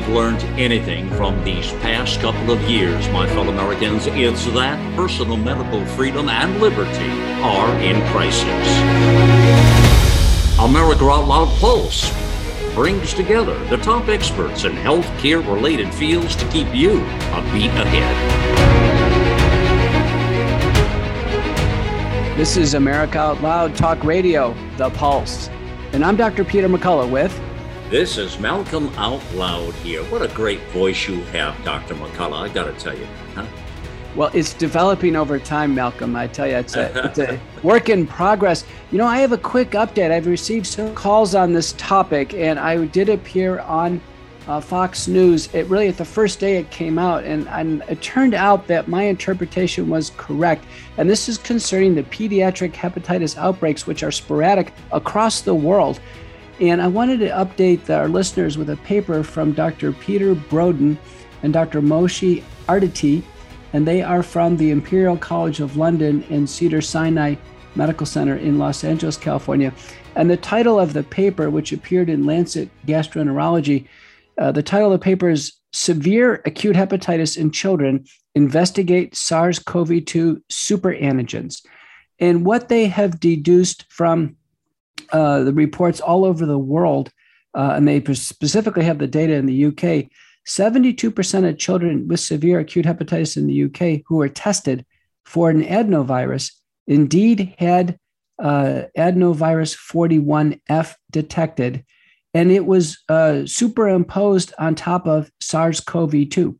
we've learned anything from these past couple of years, my fellow Americans, it's that personal medical freedom and liberty are in crisis. America Out Loud Pulse brings together the top experts in healthcare related fields to keep you a beat ahead. This is America Out Loud Talk Radio, The Pulse. And I'm Dr. Peter McCullough with this is Malcolm Out Loud here. What a great voice you have, Dr. McCullough. I got to tell you. Huh? Well, it's developing over time, Malcolm. I tell you, it's a, it's a work in progress. You know, I have a quick update. I've received some calls on this topic, and I did appear on uh, Fox News. It really at the first day it came out, and, and it turned out that my interpretation was correct. And this is concerning the pediatric hepatitis outbreaks, which are sporadic across the world. And I wanted to update our listeners with a paper from Dr. Peter Brodin and Dr. Moshe Arditi, and they are from the Imperial College of London and Cedar Sinai Medical Center in Los Angeles, California. And the title of the paper, which appeared in Lancet Gastroenterology, uh, the title of the paper is Severe Acute Hepatitis in Children Investigate SARS CoV 2 Superantigens. And what they have deduced from uh, the reports all over the world, uh, and they specifically have the data in the UK. 72% of children with severe acute hepatitis in the UK who were tested for an adenovirus indeed had uh, adenovirus 41F detected, and it was uh, superimposed on top of SARS CoV 2.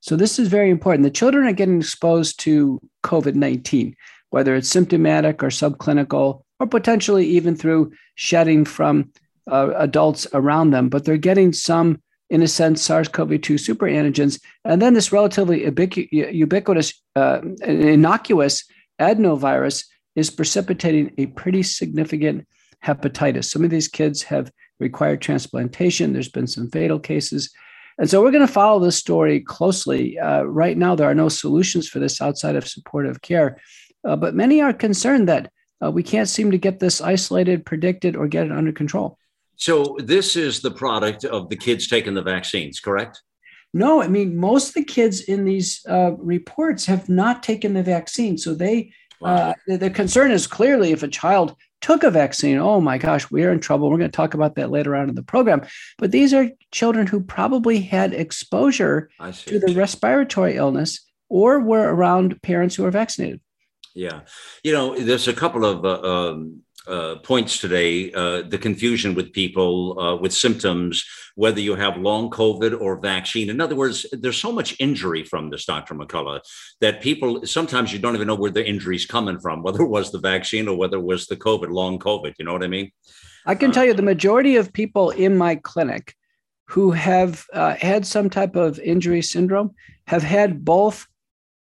So, this is very important. The children are getting exposed to COVID 19, whether it's symptomatic or subclinical or potentially even through shedding from uh, adults around them, but they're getting some, in a sense, SARS CoV 2 superantigens. And then this relatively ubiqu- ubiquitous, uh, innocuous adenovirus is precipitating a pretty significant hepatitis. Some of these kids have required transplantation. There's been some fatal cases. And so we're going to follow this story closely. Uh, right now, there are no solutions for this outside of supportive care, uh, but many are concerned that uh, we can't seem to get this isolated, predicted, or get it under control. So this is the product of the kids taking the vaccines, correct? No, I mean most of the kids in these uh, reports have not taken the vaccine. So they, wow. uh, the, the concern is clearly if a child took a vaccine, oh my gosh, we're in trouble. We're going to talk about that later on in the program. But these are children who probably had exposure to the respiratory illness or were around parents who are vaccinated. Yeah. You know, there's a couple of uh, um, uh, points today uh, the confusion with people uh, with symptoms, whether you have long COVID or vaccine. In other words, there's so much injury from this, Dr. McCullough, that people sometimes you don't even know where the injury's coming from, whether it was the vaccine or whether it was the COVID, long COVID. You know what I mean? I can tell you the majority of people in my clinic who have uh, had some type of injury syndrome have had both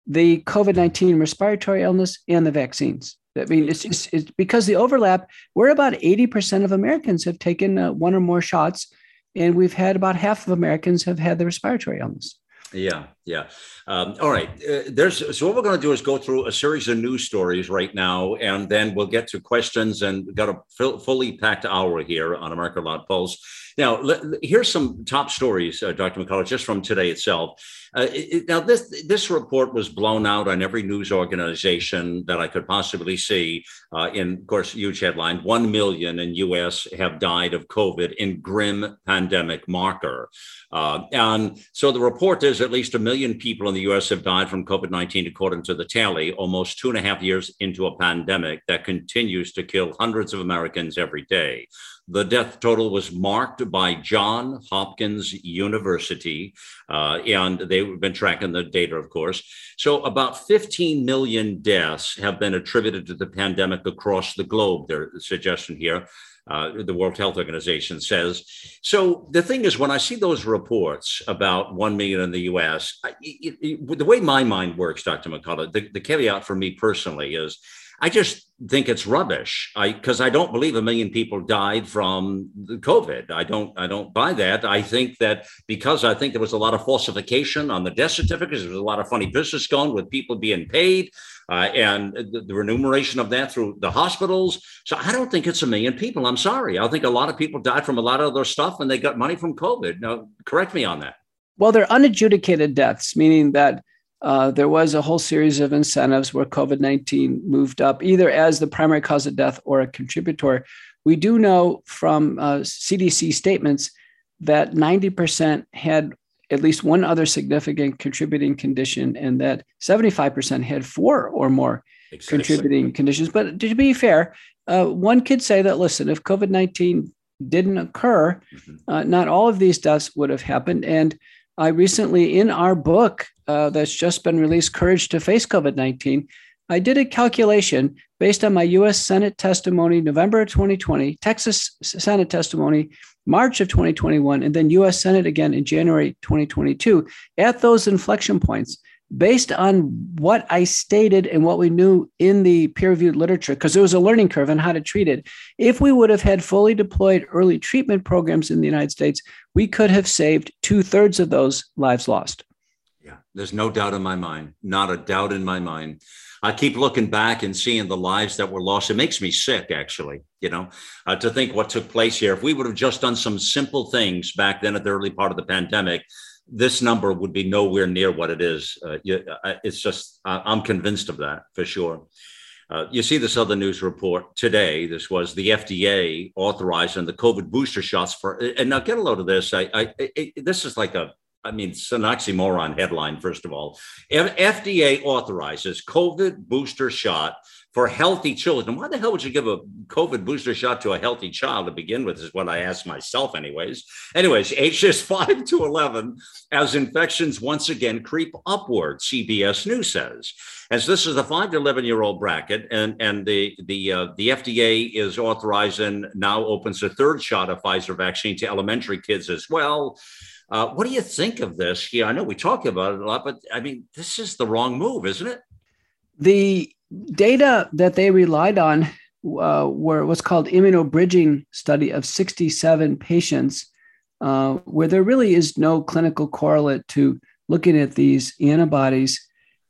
the COVID 19 respiratory illness and the vaccines. I mean, it's, it's, because the overlap, we're about 80% of Americans have taken uh, one or more shots, and we've had about half of Americans have had the respiratory illness. Yeah, yeah. Um, all right. Uh, there's so what we're going to do is go through a series of news stories right now, and then we'll get to questions. And we've got a f- fully packed hour here on America Loud Pulse. Now, here's some top stories, uh, Dr. McCullough, just from today itself. Uh, it, now, this this report was blown out on every news organization that I could possibly see. Uh, in, of course, huge headline: One million in U.S. have died of COVID in grim pandemic marker. Uh, and so the report is at least a million people in the U.S. have died from COVID 19, according to the tally, almost two and a half years into a pandemic that continues to kill hundreds of Americans every day. The death total was marked by John Hopkins University, uh, and they've been tracking the data, of course. So, about 15 million deaths have been attributed to the pandemic across the globe, their suggestion here. Uh, the World Health Organization says. So the thing is, when I see those reports about 1 million in the US, it, it, the way my mind works, Dr. McCullough, the, the caveat for me personally is I just think it's rubbish. I because I don't believe a million people died from COVID. I don't I don't buy that. I think that because I think there was a lot of falsification on the death certificates, there was a lot of funny business going with people being paid uh, and the, the, remuneration of that through the hospitals. So I don't think it's a million people. I'm sorry. I think a lot of people died from a lot of other stuff and they got money from COVID. Now, correct me on that. Well, they're unadjudicated deaths, meaning that uh, there was a whole series of incentives where COVID 19 moved up either as the primary cause of death or a contributor. We do know from uh, CDC statements that 90% had at least one other significant contributing condition, and that 75% had four or more exactly. contributing conditions. But to be fair, uh, one could say that listen, if COVID 19 didn't occur, mm-hmm. uh, not all of these deaths would have happened. And I recently, in our book uh, that's just been released, Courage to Face COVID 19, I did a calculation based on my US Senate testimony, November 2020, Texas Senate testimony, March of 2021, and then US Senate again in January 2022. At those inflection points, based on what I stated and what we knew in the peer reviewed literature, because there was a learning curve on how to treat it, if we would have had fully deployed early treatment programs in the United States, we could have saved two thirds of those lives lost. Yeah, there's no doubt in my mind, not a doubt in my mind. I keep looking back and seeing the lives that were lost. It makes me sick, actually, you know, uh, to think what took place here. If we would have just done some simple things back then at the early part of the pandemic, this number would be nowhere near what it is. Uh, it's just, I'm convinced of that for sure. Uh, you see this other news report today. This was the FDA authorizing the COVID booster shots for, and now get a load of this. I, I this is like a, I mean, it's an oxymoron headline, first of all. F- FDA authorizes COVID booster shot for healthy children. Why the hell would you give a COVID booster shot to a healthy child to begin with? Is what I ask myself, anyways. Anyways, ages 5 to 11 as infections once again creep upward, CBS News says. As this is the 5 to 11 year old bracket, and, and the, the, uh, the FDA is authorizing now opens a third shot of Pfizer vaccine to elementary kids as well. Uh, what do you think of this? Yeah, I know we talk about it a lot, but I mean, this is the wrong move, isn't it? The data that they relied on uh, were what's called immunobridging study of 67 patients, uh, where there really is no clinical correlate to looking at these antibodies.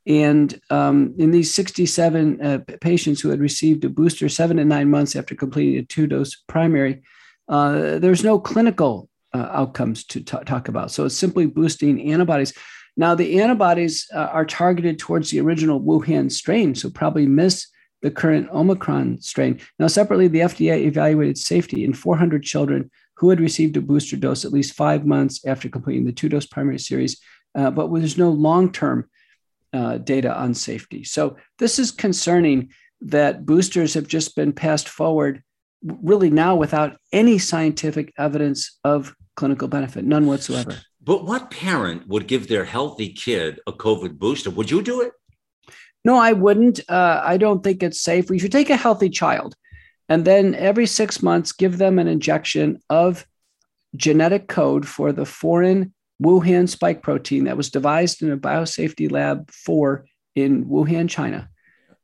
And um, in these 67 uh, patients who had received a booster seven to nine months after completing a two dose primary, uh, there's no clinical uh, outcomes to t- talk about. So it's simply boosting antibodies. Now, the antibodies uh, are targeted towards the original Wuhan strain, so probably miss the current Omicron strain. Now, separately, the FDA evaluated safety in 400 children who had received a booster dose at least five months after completing the two dose primary series, uh, but there's no long term uh, data on safety. So, this is concerning that boosters have just been passed forward really now without any scientific evidence of clinical benefit, none whatsoever. But what parent would give their healthy kid a COVID booster? Would you do it? No, I wouldn't. Uh, I don't think it's safe. We should take a healthy child and then every six months give them an injection of genetic code for the foreign Wuhan spike protein that was devised in a biosafety lab for in Wuhan, China.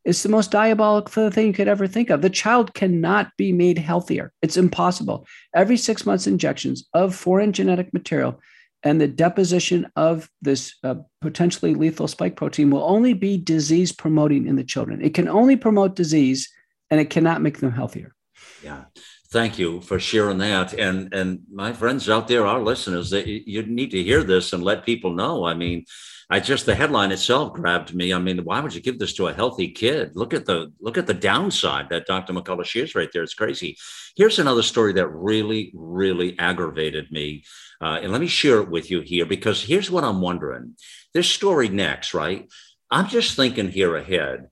It's the most diabolical thing you could ever think of. The child cannot be made healthier. It's impossible. Every six months, injections of foreign genetic material and the deposition of this uh, potentially lethal spike protein will only be disease promoting in the children. It can only promote disease and it cannot make them healthier. Yeah. Thank you for sharing that. And and my friends out there, our listeners, that you need to hear this and let people know. I mean, I just the headline itself grabbed me. I mean, why would you give this to a healthy kid? Look at the look at the downside that Dr. McCullough shares right there. It's crazy. Here's another story that really, really aggravated me uh, and let me share it with you here because here's what I'm wondering. This story next, right? I'm just thinking here ahead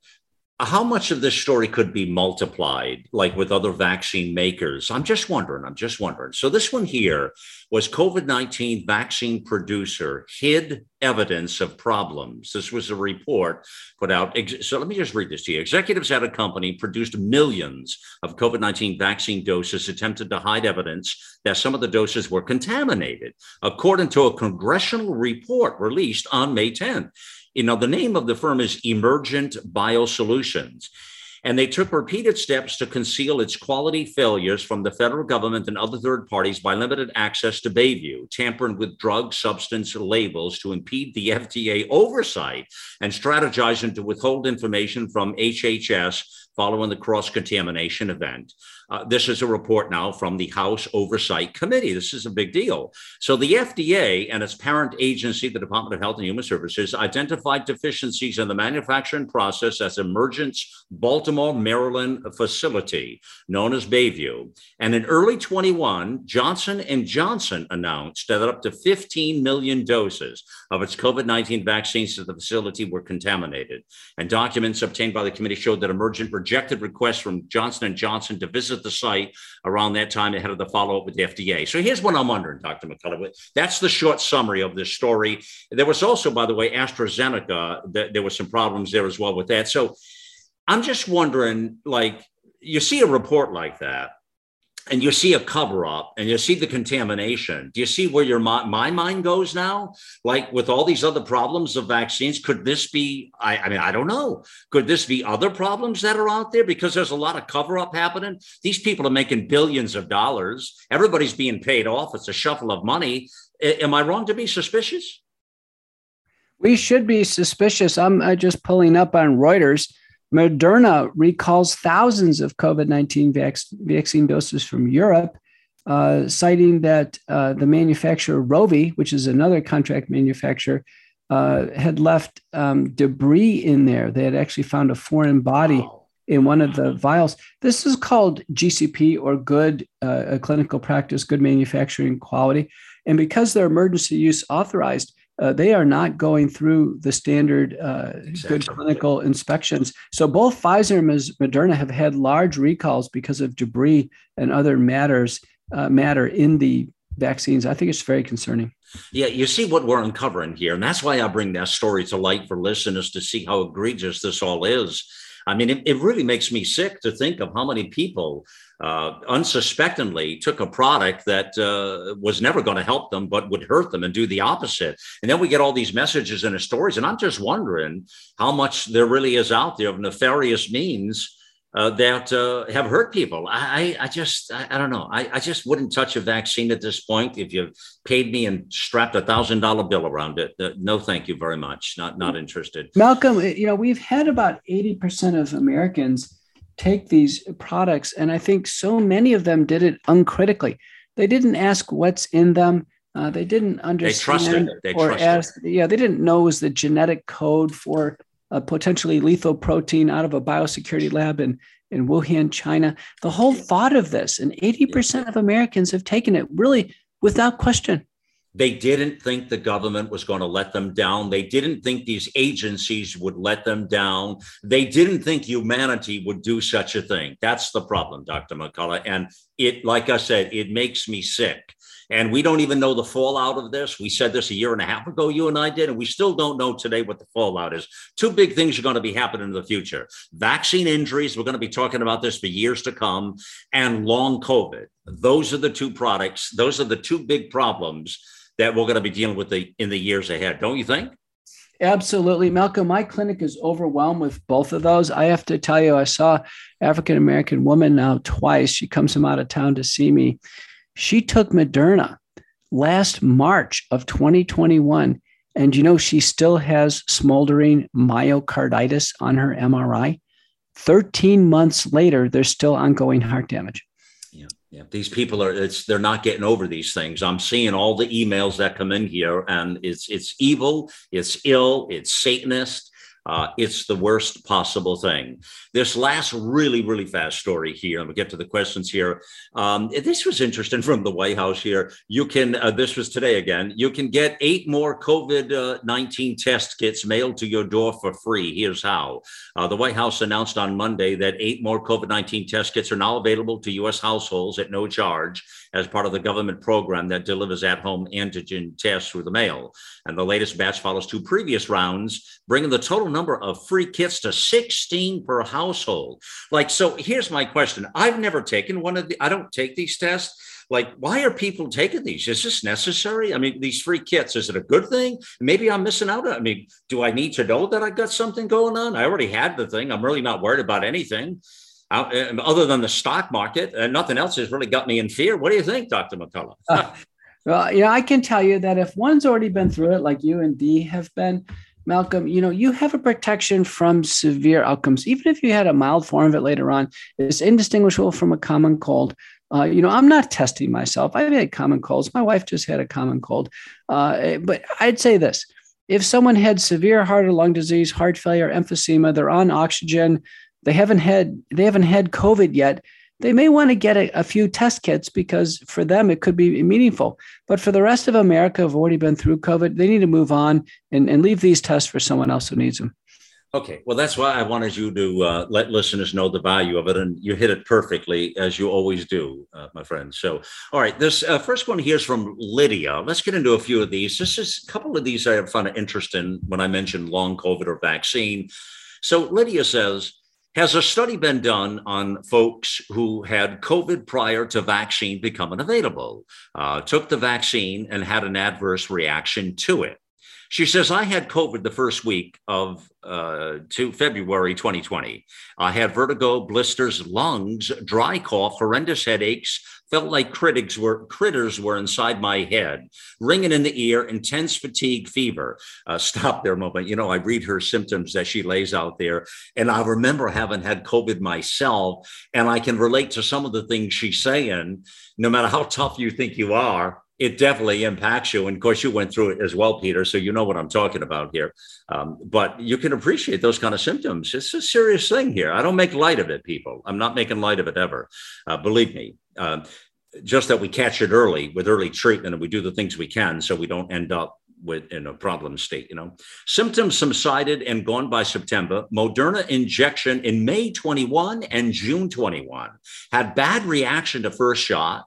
how much of this story could be multiplied like with other vaccine makers? I'm just wondering i'm just wondering. So this one here was covid-19 vaccine producer hid evidence of problems. This was a report put out. So let me just read this to you. Executives at a company produced millions of covid-19 vaccine doses attempted to hide evidence that some of the doses were contaminated according to a congressional report released on may 10th you know, the name of the firm is Emergent Biosolutions. and they took repeated steps to conceal its quality failures from the federal government and other third parties by limited access to Bayview, tampering with drug substance labels to impede the FDA oversight, and strategizing to withhold information from HHS following the cross contamination event. Uh, this is a report now from the House Oversight Committee. This is a big deal. So, the FDA and its parent agency, the Department of Health and Human Services, identified deficiencies in the manufacturing process as Emergent's Baltimore, Maryland facility, known as Bayview. And in early 21, Johnson and Johnson announced that up to 15 million doses of its COVID-19 vaccines at the facility were contaminated. And documents obtained by the committee showed that Emergent rejected requests from Johnson and Johnson to visit the site around that time ahead of the follow up with the FDA. So here's what I'm wondering, Dr. McCullough. That's the short summary of this story. There was also, by the way, AstraZeneca, there were some problems there as well with that. So I'm just wondering, like, you see a report like that and you see a cover up and you see the contamination do you see where your my, mind goes now? Like with all these other problems of vaccines could this be I, I mean i don't know. Could this be other problems that are out there? Because there's a lot of cover up happening. These people are making billions of dollars. Everybody's being paid off. It's a shuffle of money. Am i wrong to be suspicious? We should be suspicious. I'm just pulling up on reuters Moderna recalls thousands of COVID 19 vac- vaccine doses from Europe, uh, citing that uh, the manufacturer Rovi, which is another contract manufacturer, uh, had left um, debris in there. They had actually found a foreign body in one of the vials. This is called GCP or good uh, clinical practice, good manufacturing quality. And because they're emergency use authorized, uh, they are not going through the standard uh, exactly. good clinical inspections. So both Pfizer and Moderna have had large recalls because of debris and other matters uh, matter in the vaccines. I think it's very concerning. Yeah, you see what we're uncovering here, and that's why I bring that story to light for listeners to see how egregious this all is. I mean, it, it really makes me sick to think of how many people uh, unsuspectingly took a product that uh, was never going to help them, but would hurt them and do the opposite. And then we get all these messages and stories. And I'm just wondering how much there really is out there of nefarious means uh, that uh, have hurt people. I, I just, I, I don't know. I, I, just wouldn't touch a vaccine at this point. If you paid me and strapped a thousand dollar bill around it, uh, no, thank you very much. Not, not interested. Malcolm, you know, we've had about eighty percent of Americans take these products, and I think so many of them did it uncritically. They didn't ask what's in them. Uh, they didn't understand they trusted. or ask. Yeah, they didn't know it was the genetic code for a potentially lethal protein out of a biosecurity lab in, in Wuhan, China. The whole thought of this, and 80% of Americans have taken it really without question. They didn't think the government was going to let them down. They didn't think these agencies would let them down. They didn't think humanity would do such a thing. That's the problem, Dr. McCullough. And it, like I said, it makes me sick and we don't even know the fallout of this. We said this a year and a half ago, you and I did, and we still don't know today what the fallout is. Two big things are going to be happening in the future vaccine injuries, we're going to be talking about this for years to come, and long COVID. Those are the two products, those are the two big problems that we're going to be dealing with the, in the years ahead, don't you think? Absolutely. Malcolm, my clinic is overwhelmed with both of those. I have to tell you, I saw African American woman now twice. She comes from out of town to see me. She took Moderna last March of 2021. And you know, she still has smoldering myocarditis on her MRI. 13 months later, there's still ongoing heart damage. Yeah, yeah. These people are it's they're not getting over these things. I'm seeing all the emails that come in here, and it's it's evil, it's ill, it's Satanist, uh, it's the worst possible thing. This last really, really fast story here, and we'll get to the questions here. Um, this was interesting from the White House here. You can, uh, this was today again, you can get eight more COVID 19 test kits mailed to your door for free. Here's how. Uh, the White House announced on Monday that eight more COVID 19 test kits are now available to U.S. households at no charge as part of the government program that delivers at home antigen tests through the mail. And the latest batch follows two previous rounds, bringing the total number of free kits to 16 per household. Like, so here's my question. I've never taken one of the, I don't take these tests. Like, why are people taking these? Is this necessary? I mean, these free kits, is it a good thing? Maybe I'm missing out. I mean, do I need to know that I got something going on? I already had the thing. I'm really not worried about anything other than the stock market. and nothing else has really got me in fear. What do you think, Dr. McCullough? uh, well, you know, I can tell you that if one's already been through it, like you and Dee have been, Malcolm, you know, you have a protection from severe outcomes. Even if you had a mild form of it later on, it's indistinguishable from a common cold. Uh, you know, I'm not testing myself. I've had common colds. My wife just had a common cold. Uh, but I'd say this if someone had severe heart or lung disease, heart failure, emphysema, they're on oxygen, they haven't had they haven't had COVID yet, they may want to get a, a, few test kits because for them it could be meaningful. But for the rest of America who've already been through COVID, they need to move on and, and leave these tests for someone else who needs them. Okay, well, that's why I wanted you to uh, let listeners know the value of it, and you hit it perfectly as you always do, uh, my friend. So, all right, this uh, first one here is from Lydia. Let's get into a few of these. This is a couple of these I have found interesting when I mentioned long COVID or vaccine. So, Lydia says, has a study been done on folks who had COVID prior to vaccine becoming available, uh, took the vaccine and had an adverse reaction to it? She says, I had COVID the first week of uh, to February 2020. I had vertigo, blisters, lungs, dry cough, horrendous headaches, felt like critics were critters were inside my head, ringing in the ear, intense fatigue, fever. Uh, stop there a moment. You know, I read her symptoms that she lays out there, and I remember having had COVID myself, and I can relate to some of the things she's saying. No matter how tough you think you are, it definitely impacts you. And of course, you went through it as well, Peter. So you know what I'm talking about here. Um, but you can appreciate those kind of symptoms. It's a serious thing here. I don't make light of it, people. I'm not making light of it ever. Uh, believe me. Uh, just that we catch it early with early treatment and we do the things we can so we don't end up with in a problem state you know. Symptoms subsided and gone by september. Moderna injection in may 21 and june 21 had bad reaction to first shot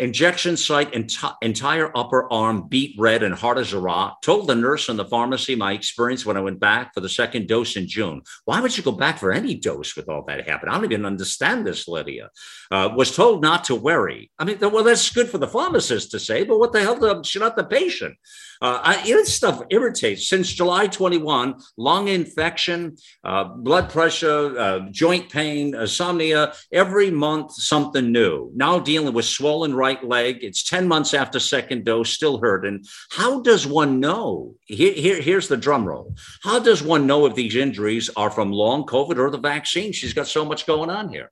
Injection site, enti- entire upper arm beat red and hard as a rock. Told the nurse in the pharmacy my experience when I went back for the second dose in June. Why would you go back for any dose with all that happening? I don't even understand this, Lydia. Uh, was told not to worry. I mean, well, that's good for the pharmacist to say, but what the hell should not the patient? Uh, I, this stuff irritates. Since July 21, lung infection, uh, blood pressure, uh, joint pain, insomnia, every month something new. Now dealing with swollen right leg. It's 10 months after second dose, still hurting. How does one know? Here, here, here's the drum roll. How does one know if these injuries are from long COVID or the vaccine? She's got so much going on here.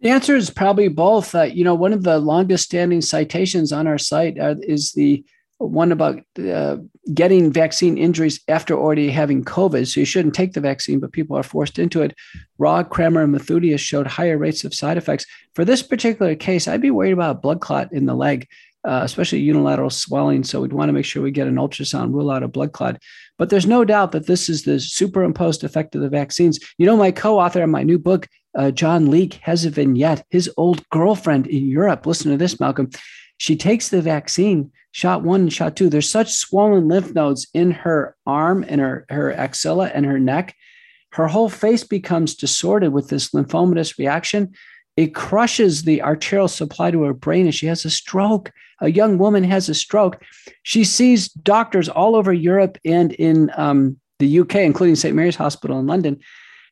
The answer is probably both. Uh, you know, one of the longest standing citations on our site uh, is the one about uh, getting vaccine injuries after already having COVID. So you shouldn't take the vaccine, but people are forced into it. Raw, Krammer, and Mathioudakis showed higher rates of side effects. For this particular case, I'd be worried about a blood clot in the leg, uh, especially unilateral swelling. So we'd want to make sure we get an ultrasound, rule out a blood clot. But there's no doubt that this is the superimposed effect of the vaccines. You know, my co-author on my new book, uh, John Leake, has a vignette. His old girlfriend in Europe. Listen to this, Malcolm. She takes the vaccine shot one and shot two. There's such swollen lymph nodes in her arm and her, her axilla and her neck. Her whole face becomes distorted with this lymphomatous reaction. It crushes the arterial supply to her brain and she has a stroke. A young woman has a stroke. She sees doctors all over Europe and in um, the UK, including St. Mary's Hospital in London.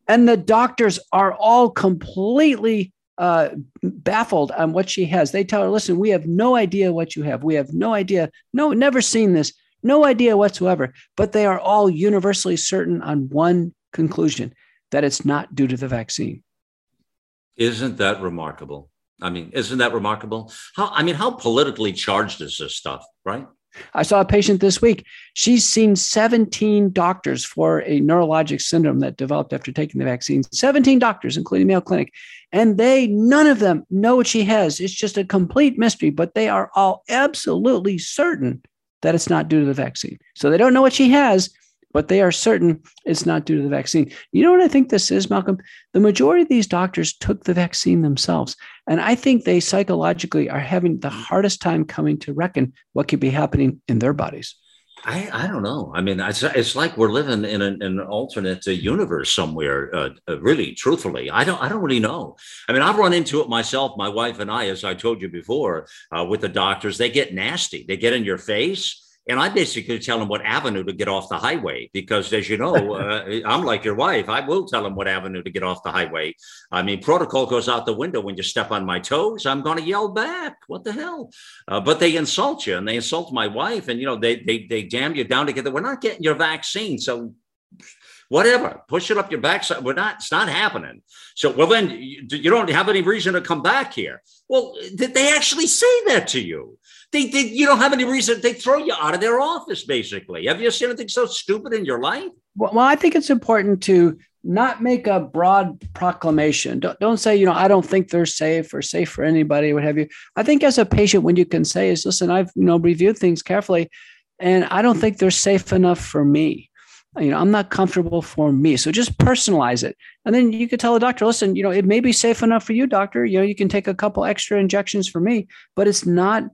And the doctors are all completely uh, baffled on what she has. They tell her, listen, we have no idea what you have. We have no idea, no, never seen this, no idea whatsoever. But they are all universally certain on one conclusion that it's not due to the vaccine. Isn't that remarkable? I mean, isn't that remarkable? How I mean, how politically charged is this stuff, right? I saw a patient this week. She's seen 17 doctors for a neurologic syndrome that developed after taking the vaccine. 17 doctors, including Mayo Clinic. And they, none of them know what she has. It's just a complete mystery, but they are all absolutely certain that it's not due to the vaccine. So they don't know what she has, but they are certain it's not due to the vaccine. You know what I think this is, Malcolm? The majority of these doctors took the vaccine themselves. And I think they psychologically are having the hardest time coming to reckon what could be happening in their bodies. I, I don't know. I mean, it's, it's like we're living in an, an alternate uh, universe somewhere. Uh, uh, really, truthfully, I don't I don't really know. I mean, I've run into it myself. My wife and I, as I told you before, uh, with the doctors, they get nasty. They get in your face and I basically tell them what avenue to get off the highway because, as you know, uh, I'm like your wife. I will tell them what avenue to get off the highway. I mean, protocol goes out the window when you step on my toes. I'm going to yell back. What the hell? Uh, but they insult you and they insult my wife, and you know they they they jam you down together. We're not getting your vaccine, so whatever, push it up your backside. We're not, it's not happening. So, well, then you, you, don't have any reason to come back here. Well, did they actually say that to you? They did. You don't have any reason. They throw you out of their office, basically. Have you seen anything so stupid in your life? Well, I think it's important to not make a broad proclamation. Don't, don't say, you know, I don't think they're safe or safe for anybody, what have you. I think as a patient, when you can say is, listen, I've, you know, reviewed things carefully and I don't think they're safe enough for me you know i'm not comfortable for me so just personalize it and then you could tell the doctor listen you know it may be safe enough for you doctor you know you can take a couple extra injections for me but it's not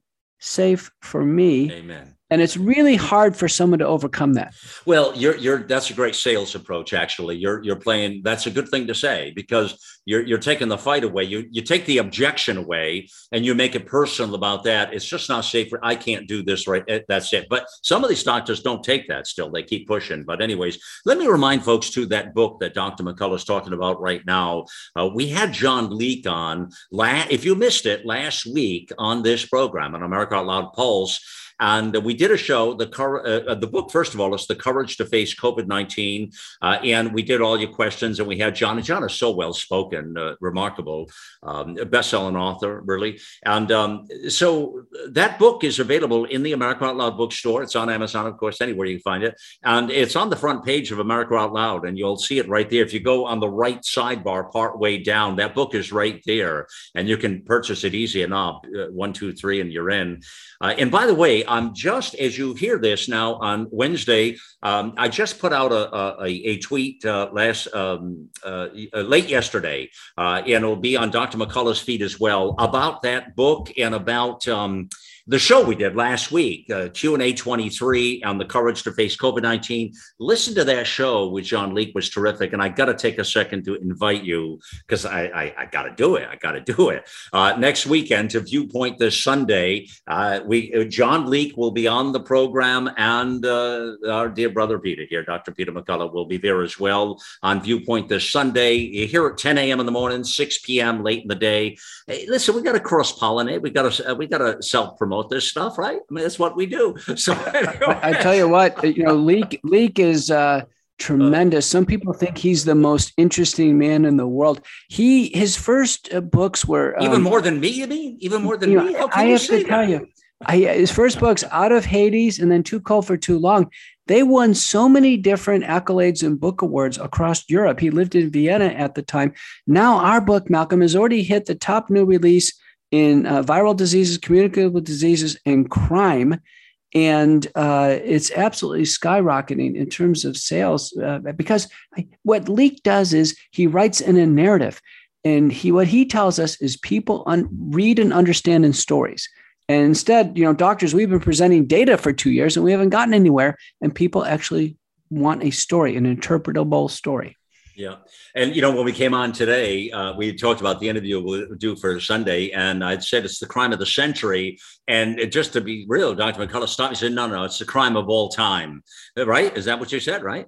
safe for me. Amen. And it's really hard for someone to overcome that. Well, you're you're that's a great sales approach. Actually, you're you're playing. That's a good thing to say because you're you're taking the fight away. You you take the objection away and you make it personal about that. It's just not safe. For, I can't do this right. Eh, that's it. But some of these doctors don't take that. Still, they keep pushing. But anyways, let me remind folks too that book that Dr. McCullough is talking about right now. Uh, we had John Leake on. La- if you missed it last week on this program on America Out Loud Pulse and we did a show. The uh, uh, the book, first of all, is the courage to face COVID nineteen, uh, and we did all your questions. And we had John. And John is so well spoken, uh, remarkable, um, best selling author, really. And um, so that book is available in the America Out Loud bookstore. It's on Amazon, of course, anywhere you can find it, and it's on the front page of America Out Loud, and you'll see it right there. If you go on the right sidebar, part way down, that book is right there, and you can purchase it easy enough. Uh, one, two, three, and you're in. Uh, and by the way, I'm just as you hear this now on Wednesday, um, I just put out a, a, a tweet uh, last um, uh, uh late yesterday, uh, and it'll be on Dr. McCullough's feed as well about that book and about. Um, the show we did last week, uh, Q&A 23 on the courage to face COVID-19. Listen to that show with John Leake was terrific. And I got to take a second to invite you because I, I, I got to do it. I got to do it. Uh, next weekend to Viewpoint this Sunday, uh, we uh, John Leake will be on the program and uh, our dear brother Peter here, Dr. Peter McCullough will be there as well on Viewpoint this Sunday. Here at 10 a.m. in the morning, 6 p.m. late in the day. Hey, listen, we got to cross pollinate. We got to, we got to self promote promote this stuff, right? I mean, that's what we do. So anyway. I tell you what, you know, Leake Leake is uh, tremendous. Some people think he's the most interesting man in the world. He his first uh, books were um, even more than me. You mean even more than me? Know, I have to that? tell you, I, his first books, Out of Hades, and then Too Cold for Too Long. They won so many different accolades and book awards across Europe. He lived in Vienna at the time. Now, our book, Malcolm, has already hit the top new release in uh, viral diseases, communicable diseases, and crime. And uh, it's absolutely skyrocketing in terms of sales uh, because what Leake does is he writes in a narrative. And he, what he tells us is people un- read and understand in stories. And instead, you know, doctors, we've been presenting data for two years and we haven't gotten anywhere. And people actually want a story, an interpretable story. Yeah. And, you know, when we came on today, uh, we talked about the interview we'll do for Sunday, and I'd said it's the crime of the century. And it, just to be real, Dr. McCullough stopped me and said, no, no, it's the crime of all time. Right? Is that what you said, right?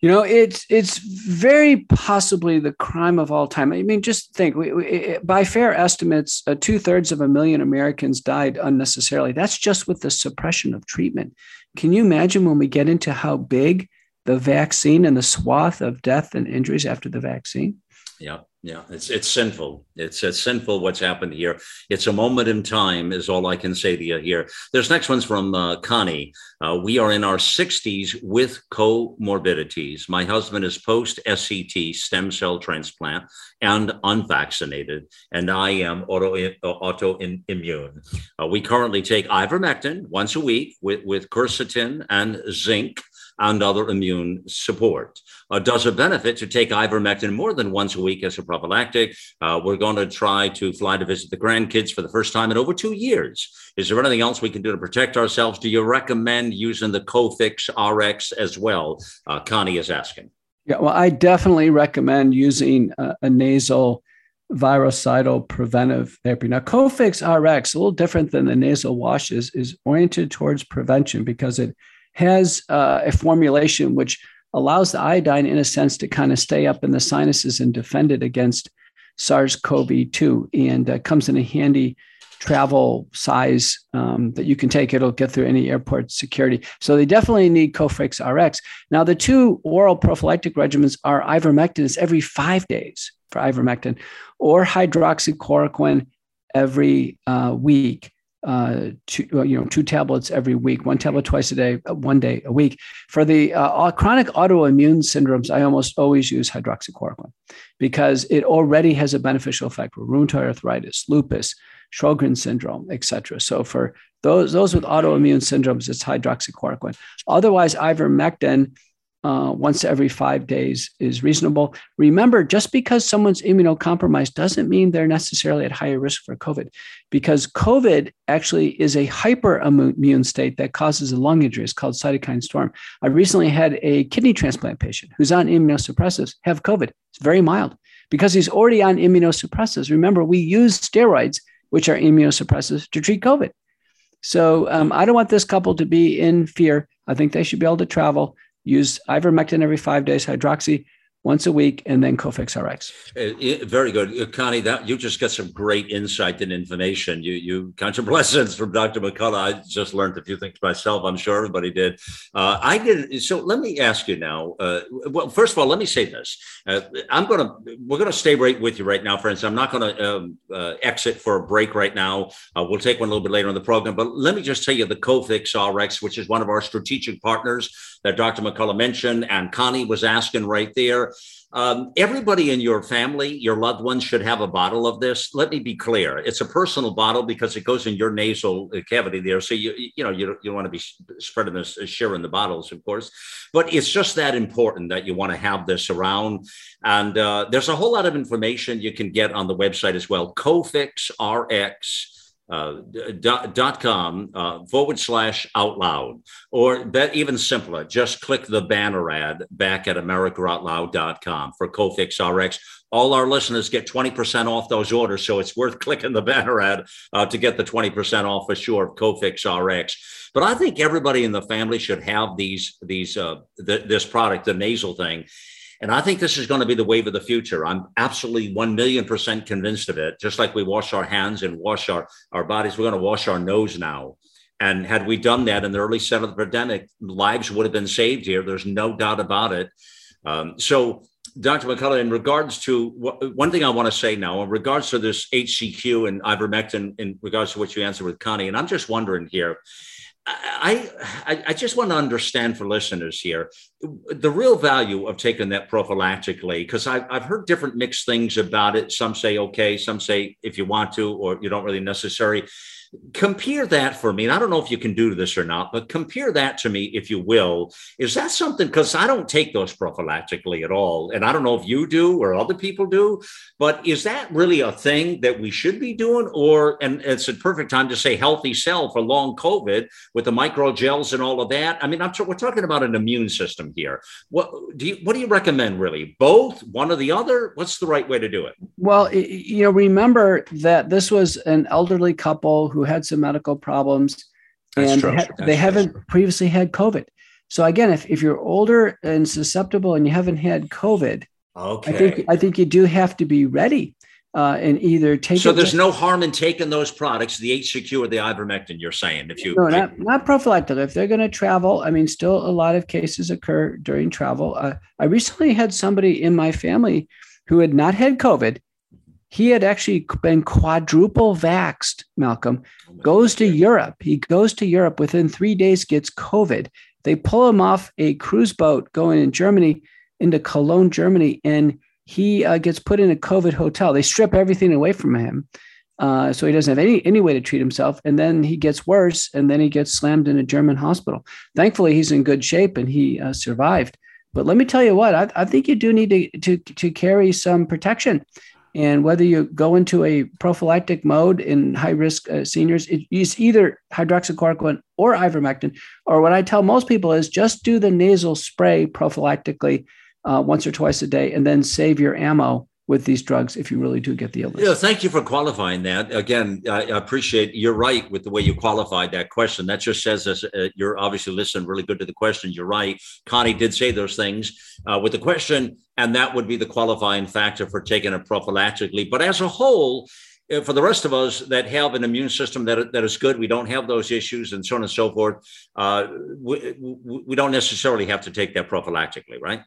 You know, it's it's very possibly the crime of all time. I mean, just think. We, we, by fair estimates, uh, two thirds of a million Americans died unnecessarily. That's just with the suppression of treatment. Can you imagine when we get into how big the vaccine and the swath of death and injuries after the vaccine. Yeah, yeah, it's it's sinful. It's it's sinful what's happened here. It's a moment in time, is all I can say to you here. This next one's from uh, Connie. Uh, we are in our 60s with comorbidities. My husband is post SCT stem cell transplant and unvaccinated, and I am auto autoimmune. Uh, we currently take ivermectin once a week with with quercetin and zinc and other immune support. Uh, does it benefit to take ivermectin more than once a week as a prophylactic? Uh, we're going to try to fly to visit the grandkids for the first time in over two years. Is there anything else we can do to protect ourselves? Do you recommend using the Cofix RX as well? Uh, Connie is asking. Yeah, well, I definitely recommend using a, a nasal virucidal preventive therapy. Now, Cofix RX, a little different than the nasal washes, is oriented towards prevention because it has uh, a formulation which allows the iodine, in a sense, to kind of stay up in the sinuses and defend it against SARS CoV 2 and uh, comes in a handy travel size um, that you can take. It'll get through any airport security. So they definitely need Cofix RX. Now, the two oral prophylactic regimens are ivermectin every five days for ivermectin or hydroxychloroquine every uh, week. Uh, two, you know, two tablets every week, one tablet twice a day, uh, one day a week. For the uh, chronic autoimmune syndromes, I almost always use hydroxychloroquine because it already has a beneficial effect for rheumatoid arthritis, lupus, Sjogren syndrome, etc. So for those those with autoimmune syndromes, it's hydroxychloroquine. Otherwise, ivermectin uh, once every five days is reasonable. Remember, just because someone's immunocompromised doesn't mean they're necessarily at higher risk for COVID, because COVID actually is a hyperimmune state that causes a lung injury. It's called cytokine storm. I recently had a kidney transplant patient who's on immunosuppressives have COVID. It's very mild because he's already on immunosuppressives. Remember, we use steroids which are immunosuppressives, to treat COVID. So um, I don't want this couple to be in fear. I think they should be able to travel, use ivermectin every five days, hydroxy once a week, and then Cofix RX. Uh, very good, uh, Connie. That you just got some great insight and information. You you got some lessons from Dr. McCullough. I just learned a few things myself. I'm sure everybody did. Uh, I did. So let me ask you now. Uh, well, first of all, let me say this. Uh, I'm gonna we're gonna stay right with you right now, friends. I'm not gonna um, uh, exit for a break right now. we'll take one a little bit later in the program. But let me just tell you the Cofix RX, which is one of our strategic partners that Dr. McCullough mentioned, and Connie was asking right there. Um, everybody in your family, your loved ones should have a bottle of this. Let me be clear. It's a personal bottle because it goes in your nasal cavity there. So you, you know, you, don't you don't want to be spreading this, sharing the bottles, of course, but it's just that important that you want to have this around. And uh, there's a whole lot of information you can get on the website as well. Cofix RX uh, dot, com uh, forward slash out loud, or that even simpler, just click the banner ad back at americaoutloud.com for Cofix RX. All our listeners get 20% off those orders, so it's worth clicking the banner ad uh, to get the 20% off for sure of Cofix RX. But I think everybody in the family should have these these uh, th- this product, the nasal thing. And I think this is going to be the wave of the future. I'm absolutely 1 million percent convinced of it. Just like we wash our hands and wash our, our bodies, we're going to wash our nose now. And had we done that in the early set of the pandemic, lives would have been saved here. There's no doubt about it. Um, so, Dr. McCullough, in regards to one thing I want to say now, in regards to this HCQ and ivermectin, in regards to what you answered with Connie, and I'm just wondering here, I, I, I just want to understand for listeners here the real value of taking that prophylactically because I've, I've heard different mixed things about it. Some say okay, some say if you want to or you don't really necessary compare that for me and i don't know if you can do this or not but compare that to me if you will. Is that something because i don't take those prophylactically at all and i don't know if you do or other people do but is that really a thing that we should be doing? Or and it's a perfect time to say healthy cell for long covid with the microgels and all of that. I mean I'm, we're talking about an immune system here. What do you what do you recommend really? Both one or the other? What's the right way to do it? Well you know remember that this was an elderly couple who had some medical problems and they, ha- they haven't true. previously had COVID. So again, if, if you're older and susceptible and you haven't had COVID, okay. I think I think you do have to be ready uh, and either take. So there's no harm in taking those products, the HCQ or the ivermectin. You're saying if you no, not not prophylactic. If they're going to travel, I mean, still a lot of cases occur during travel. Uh, I recently had somebody in my family who had not had COVID he had actually been quadruple vaxed, Malcolm, goes to Europe. He goes to Europe within three days, gets COVID. They pull him off a cruise boat going in Germany into Cologne, Germany, and he uh, gets put in a COVID hotel. They strip everything away from him. Uh, so he doesn't have any any way to treat himself, and then he gets worse, and then he gets slammed in a German hospital. Thankfully, he's in good shape and he uh, survived. But let me tell you what, I, I think you do need to, to to carry some protection. And whether you go into a prophylactic mode in high risk uh, seniors, it, it's either hydroxychloroquine or ivermectin. Or what I tell most people is just do the nasal spray prophylactically uh, once or twice a day, and then save your ammo with these drugs if you really do get the illness. Yeah, thank you for qualifying that. Again, I appreciate you're right with the way you qualified that question. That just says us, uh, you're obviously listening really good to the question. You're right. Connie did say those things uh, with the question, and that would be the qualifying factor for taking it prophylactically. But as a whole, uh, for the rest of us that have an immune system that, that is good, we don't have those issues and so on and so forth. Uh, we, we don't necessarily have to take that prophylactically, right?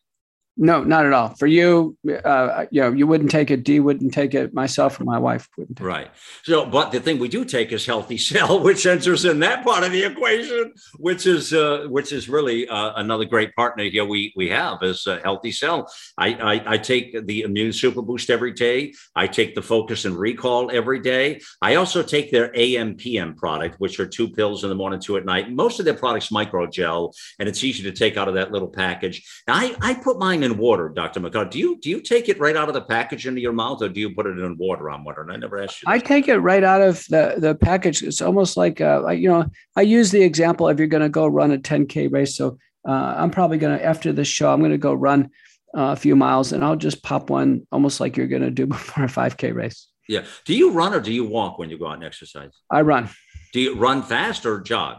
No, not at all. For you, uh, you know, you wouldn't take it. Dee wouldn't take it. Myself and my wife wouldn't. right. It. So, but the thing we do take is healthy cell, which enters in that part of the equation, which is uh, which is really uh, another great partner here we we have is healthy cell. I, I, I take the immune super boost every day. I take the focus and recall every day. I also take their AMPM product, which are two pills in the morning, two at night. Most of their products microgel, and it's easy to take out of that little package. Now, I I put mine in water, Dr. McCullough. Do you do you take it right out of the package into your mouth, or do you put it in water? I'm wondering. I never asked you. I take it right out of the the package. It's almost like uh, you know. I use the example if you're going to go run a 10k race. So uh, I'm probably going to after this show, I'm going to go run uh, a few miles, and I'll just pop one, almost like you're going to do before a 5k race. Yeah. Do you run or do you walk when you go out and exercise? I run. Do you run fast or jog?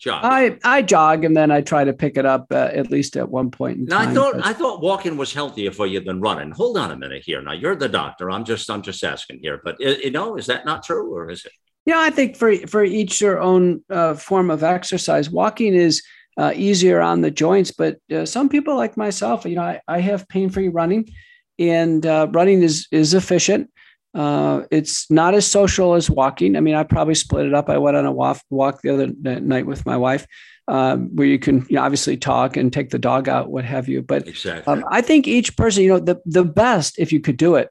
Jog. I, I jog and then I try to pick it up uh, at least at one point. In now, time, I thought. I thought walking was healthier for you than running. Hold on a minute here. Now you're the doctor. I'm just I'm just asking here, but uh, you know, is that not true or is it? Yeah, I think for for each your own uh, form of exercise. Walking is uh, easier on the joints, but uh, some people like myself, you know, I, I have pain free running, and uh, running is is efficient. Uh, it's not as social as walking. I mean, I probably split it up. I went on a walk, walk the other night with my wife, um, where you can you know, obviously talk and take the dog out, what have you. But exactly. um, I think each person, you know, the the best if you could do it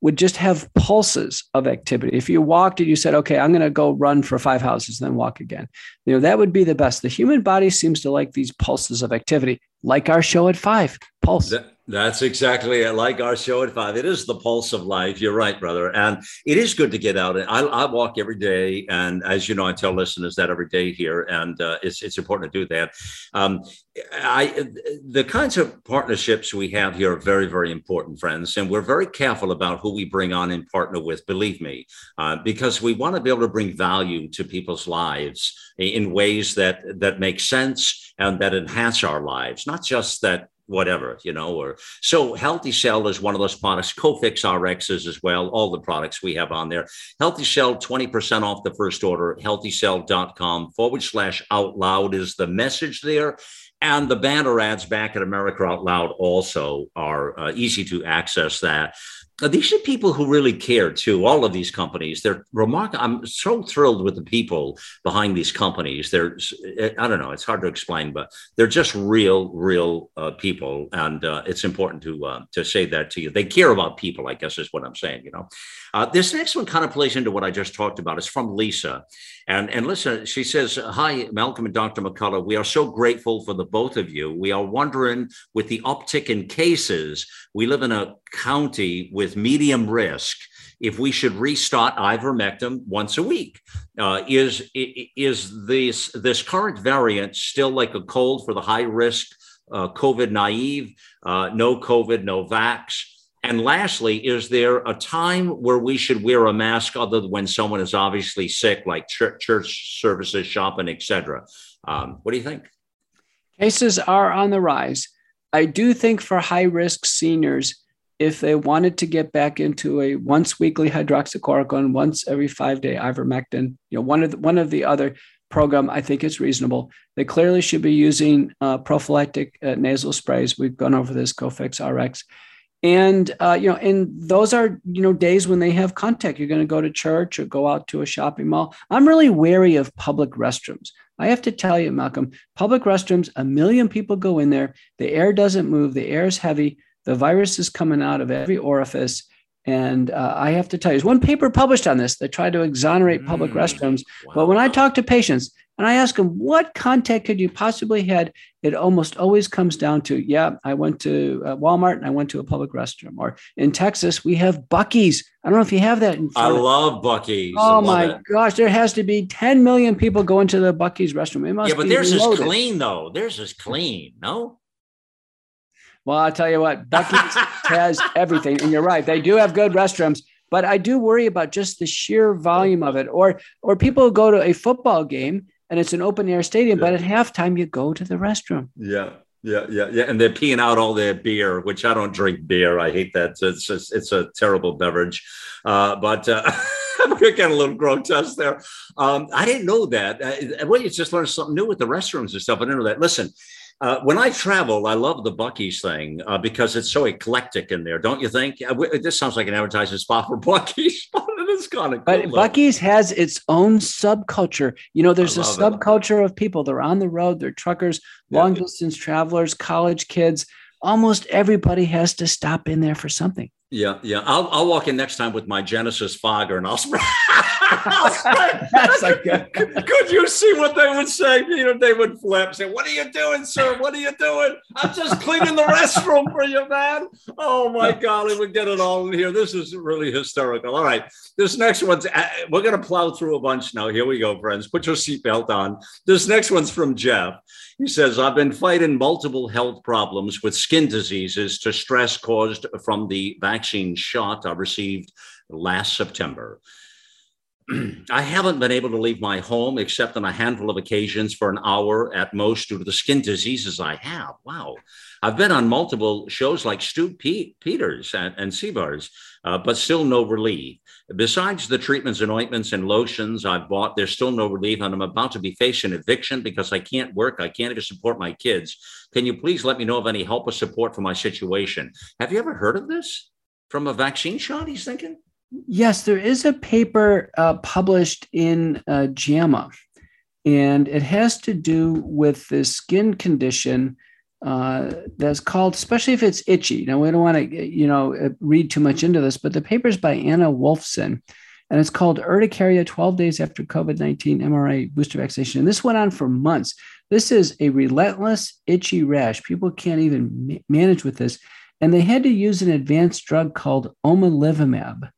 would just have pulses of activity. If you walked and you said, "Okay, I'm going to go run for five houses, then walk again," you know, that would be the best. The human body seems to like these pulses of activity, like our show at five pulse. That- that's exactly. Like our show at five, it is the pulse of life. You're right, brother. And it is good to get out. I, I walk every day. And as you know, I tell listeners that every day here. And uh, it's, it's important to do that. Um, I, the kinds of partnerships we have here are very, very important, friends. And we're very careful about who we bring on and partner with, believe me, uh, because we want to be able to bring value to people's lives in ways that, that make sense and that enhance our lives, not just that whatever, you know, or so Healthy Cell is one of those products, Cofix RXs as well, all the products we have on there. Healthy Cell, 20% off the first order, healthycell.com forward slash out loud is the message there. And the banner ads back at America Out Loud also are uh, easy to access that these are people who really care too. All of these companies, they're remarkable. I'm so thrilled with the people behind these companies. They're, I don't know, it's hard to explain, but they're just real, real uh, people, and uh, it's important to uh, to say that to you. They care about people, I guess, is what I'm saying. You know, uh, this next one kind of plays into what I just talked about. It's from Lisa, and and listen, she says, "Hi, Malcolm and Dr. McCullough. We are so grateful for the both of you. We are wondering, with the uptick in cases, we live in a county with medium risk. If we should restart ivermectin once a week, uh, is is this this current variant still like a cold for the high risk uh, COVID naive, uh, no COVID, no vax?" And lastly, is there a time where we should wear a mask other than when someone is obviously sick, like church, church services, shopping, etc.? Um, what do you think? Cases are on the rise. I do think for high risk seniors, if they wanted to get back into a once weekly hydroxychloroquine, once every five day ivermectin, you know, one of the, one of the other program, I think it's reasonable. They clearly should be using uh, prophylactic uh, nasal sprays. We've gone over this Cofix RX and uh, you know and those are you know days when they have contact. You're going to go to church or go out to a shopping mall. I'm really wary of public restrooms. I have to tell you malcolm public restrooms a million people go in there. The air doesn't move. The air is heavy. The virus is coming out of every orifice. And uh, I have to tell you, there's one paper published on this that tried to exonerate public mm, restrooms. Wow. But when I talk to patients and I ask them, what contact could you possibly had? It almost always comes down to, yeah, I went to uh, Walmart and I went to a public restroom. Or in Texas, we have Buc-ee's. I don't know if you have that. I love Buc-ee's. Oh my it. gosh, there has to be 10 million people going to the Buc-ee's restroom. It must yeah, but theirs is clean though. Theirs is clean. No. Well, I'll tell you what, Buc-ee's has everything. And you're right, they do have good restrooms, but I do worry about just the sheer volume of it. Or or people go to a football game and it's an open air stadium, yeah. but at halftime you go to the restroom. Yeah. Yeah, yeah, yeah, and they're peeing out all their beer, which I don't drink beer. I hate that. It's just, it's a terrible beverage. Uh, but uh, I'm gonna a little grotesque there. Um, I didn't know that. Uh, well, you just learned something new with the restrooms and stuff. I didn't know that. Listen, uh, when I travel, I love the Buc-ee's thing uh, because it's so eclectic in there, don't you think? Uh, this sounds like an advertising spot for Buc-ee's, but it is kind of But Buc-ee's has its own subculture. You know, there's a subculture it. of people. They're on the road, they're truckers, long distance travelers, college kids. Almost everybody has to stop in there for something. Yeah, yeah. I'll, I'll walk in next time with my Genesis fogger and I'll spray. That's a- could you see what they would say? You know, they would flip, and say, "What are you doing, sir? What are you doing? I'm just cleaning the restroom for you, man." Oh my God, we would get it all in here. This is really hysterical. All right, this next one's uh, we're gonna plow through a bunch now. Here we go, friends. Put your seatbelt on. This next one's from Jeff. He says, I've been fighting multiple health problems with skin diseases to stress caused from the vaccine shot I received last September. I haven't been able to leave my home except on a handful of occasions for an hour at most due to the skin diseases I have. Wow. I've been on multiple shows like Stu Peters and, and CBARS, uh, but still no relief. Besides the treatments and ointments and lotions I've bought, there's still no relief, and I'm about to be facing eviction because I can't work. I can't even support my kids. Can you please let me know of any help or support for my situation? Have you ever heard of this from a vaccine shot? He's thinking. Yes, there is a paper uh, published in uh, JAMA, and it has to do with this skin condition uh, that's called, especially if it's itchy. Now, we don't want to, you know, uh, read too much into this, but the paper is by Anna Wolfson, and it's called Urticaria 12 Days After COVID 19 mRNA Booster Vaccination. And this went on for months. This is a relentless, itchy rash. People can't even ma- manage with this. And they had to use an advanced drug called omalizumab.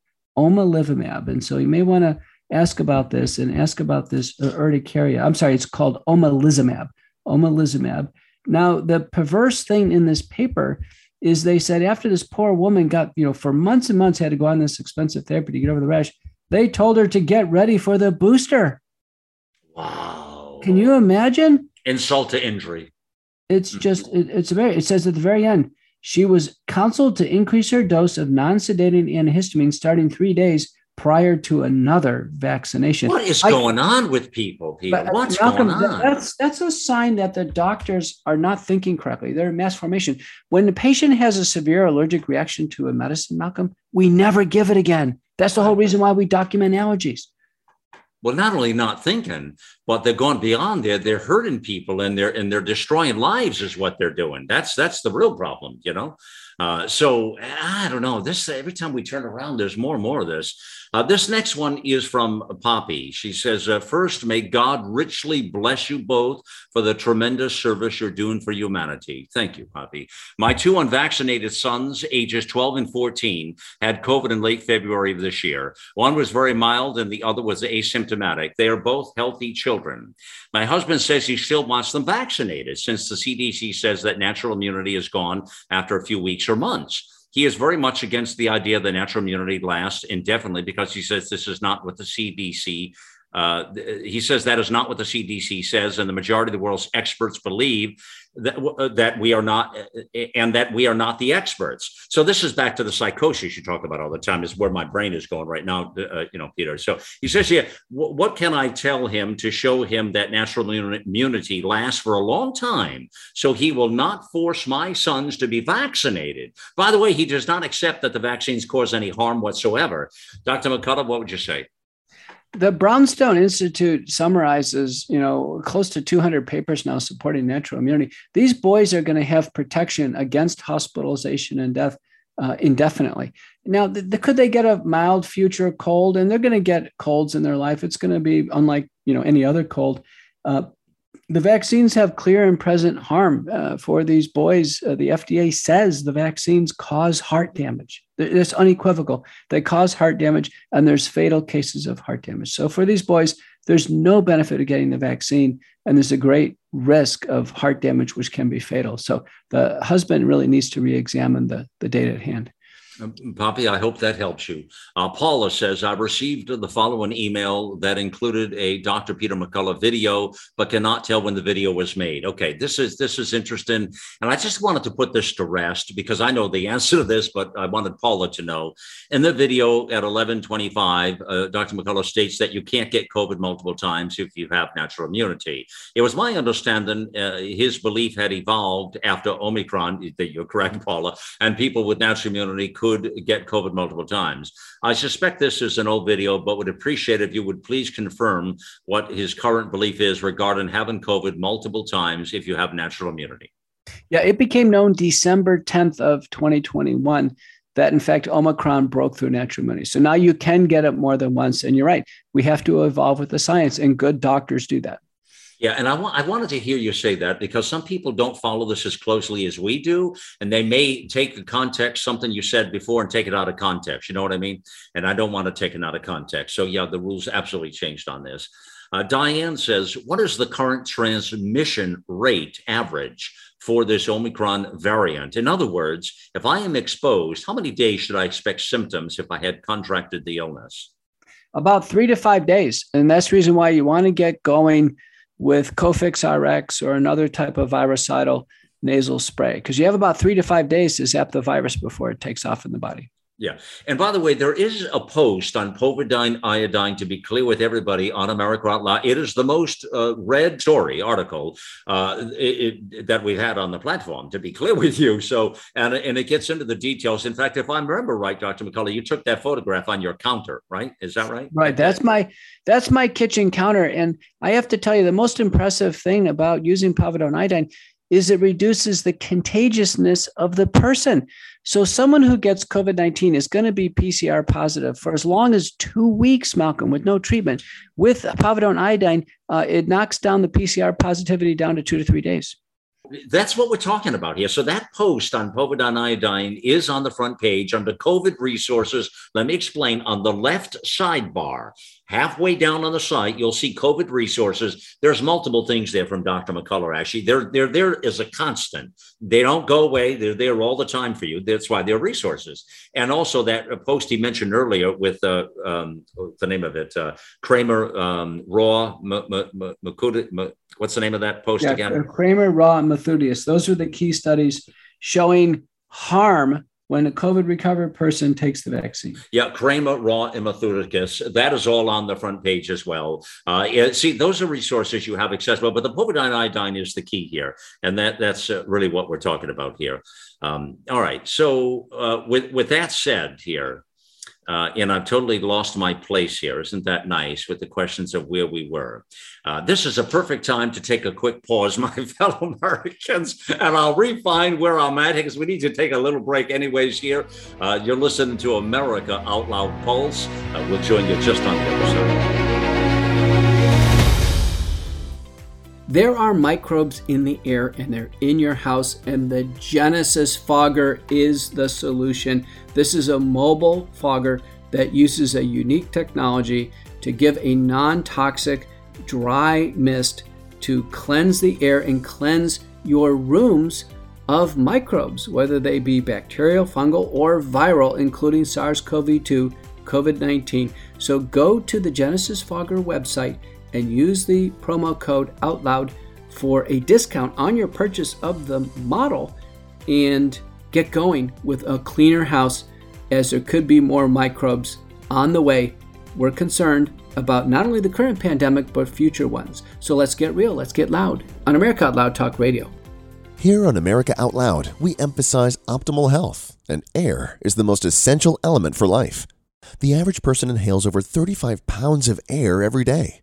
Omalizumab. And so you may want to ask about this and ask about this uh, urticaria. I'm sorry, it's called omalizumab. Omalizumab. Now, the perverse thing in this paper is they said after this poor woman got, you know, for months and months had to go on this expensive therapy to get over the rash, they told her to get ready for the booster. Wow. Can you imagine? Insult to injury. It's just, it, it's a very, it says at the very end, she was counseled to increase her dose of non sedating antihistamine starting three days prior to another vaccination. What is going on with people? Peter? Uh, What's Malcolm, going on? That's that's a sign that the doctors are not thinking correctly. They're in mass formation. When the patient has a severe allergic reaction to a medicine, Malcolm, we never give it again. That's the whole reason why we document allergies. Well, not only not thinking, but they're going beyond there. They're hurting people and they're and they're destroying lives. Is what they're doing. That's that's the real problem, you know. Uh, so I don't know. This every time we turn around, there's more and more of this. Uh, this next one is from Poppy. She says, uh, First, may God richly bless you both for the tremendous service you're doing for humanity. Thank you, Poppy. My two unvaccinated sons, ages 12 and 14, had COVID in late February of this year. One was very mild and the other was asymptomatic. They are both healthy children. My husband says he still wants them vaccinated since the CDC says that natural immunity is gone after a few weeks months. He is very much against the idea that natural immunity lasts indefinitely because he says this is not what the CDC uh, he says that is not what the CDC says, and the majority of the world's experts believe that uh, that we are not, uh, and that we are not the experts. So this is back to the psychosis you talk about all the time. Is where my brain is going right now, uh, you know, Peter. So he says, yeah, what can I tell him to show him that natural immunity lasts for a long time, so he will not force my sons to be vaccinated? By the way, he does not accept that the vaccines cause any harm whatsoever. Dr. McCullough, what would you say? The Brownstone Institute summarizes, you know, close to 200 papers now supporting natural immunity. These boys are going to have protection against hospitalization and death uh, indefinitely. Now, the, the, could they get a mild future cold? And they're going to get colds in their life. It's going to be unlike you know any other cold. Uh, the vaccines have clear and present harm uh, for these boys. Uh, the FDA says the vaccines cause heart damage. It's unequivocal. They cause heart damage, and there's fatal cases of heart damage. So for these boys, there's no benefit of getting the vaccine, and there's a great risk of heart damage, which can be fatal. So the husband really needs to re-examine the, the data at hand. Poppy, I hope that helps you. Uh, Paula says, I received the following email that included a Dr. Peter McCullough video, but cannot tell when the video was made. Okay, this is this is interesting. And I just wanted to put this to rest because I know the answer to this, but I wanted Paula to know. In the video at 1125, uh, Dr. McCullough states that you can't get COVID multiple times if you have natural immunity. It was my understanding uh, his belief had evolved after Omicron, that you're correct, Paula, and people with natural immunity could could get COVID multiple times. I suspect this is an old video, but would appreciate if you would please confirm what his current belief is regarding having COVID multiple times if you have natural immunity. Yeah, it became known December 10th of 2021 that in fact Omicron broke through natural immunity. So now you can get it more than once. And you're right, we have to evolve with the science, and good doctors do that. Yeah, and I, I wanted to hear you say that because some people don't follow this as closely as we do, and they may take the context something you said before and take it out of context. You know what I mean? And I don't want to take it out of context. So yeah, the rules absolutely changed on this. Uh, Diane says, "What is the current transmission rate average for this Omicron variant? In other words, if I am exposed, how many days should I expect symptoms if I had contracted the illness?" About three to five days, and that's the reason why you want to get going with Cofix RX or another type of virucidal nasal spray because you have about three to five days to zap the virus before it takes off in the body. Yeah. And by the way, there is a post on povidone iodine, to be clear with everybody, on America Out Loud. It is the most uh, read story article uh, it, it, that we've had on the platform, to be clear with you. So, and, and it gets into the details. In fact, if I remember right, Dr. McCullough, you took that photograph on your counter, right? Is that right? Right. That's my that's my kitchen counter. And I have to tell you, the most impressive thing about using povidone iodine is it reduces the contagiousness of the person. So someone who gets COVID 19 is going to be PCR positive for as long as two weeks, Malcolm, with no treatment. With povidone iodine, uh, it knocks down the PCR positivity down to two to three days. That's what we're talking about here. So that post on povidone iodine is on the front page under COVID resources. Let me explain on the left sidebar halfway down on the site, you'll see COVID resources. There's multiple things there from Dr. McCullough. Actually, they're they're there as a constant. They don't go away. They're there all the time for you. That's why they're resources. And also that post he mentioned earlier with uh, um, the name of it, uh, Krammer um, Raw What's the name of that post yeah, again? Krammer Raw and Mathioudakis. Those are the key studies showing harm when a COVID recovered person takes the vaccine. Yeah, Krammer, Raw, and. That is all on the front page as well. Uh, see, those are resources you have accessible, but the povidone iodine is the key here, and that that's uh, really what we're talking about here. Um, all right, so uh, with with that said, here uh, and I've totally lost my place here. Isn't that nice with the questions of where we were? Uh, this is a perfect time to take a quick pause, my fellow Americans, and I'll refine where I'm at because we need to take a little break, anyways. Here, uh, you're listening to America Out Loud Pulse. Uh, we'll join you just on the other side. There are microbes in the air and they're in your house, and the Genesis Fogger is the solution. This is a mobile fogger that uses a unique technology to give a non toxic dry mist to cleanse the air and cleanse your rooms of microbes, whether they be bacterial, fungal, or viral, including SARS CoV 2, COVID 19. So go to the Genesis Fogger website and use the promo code OUTLOUD for a discount on your purchase of the model and get going with a cleaner house as there could be more microbes on the way. We're concerned about not only the current pandemic but future ones. So let's get real, let's get loud on America Out Loud Talk Radio. Here on America Out Loud, we emphasize optimal health, and air is the most essential element for life. The average person inhales over 35 pounds of air every day.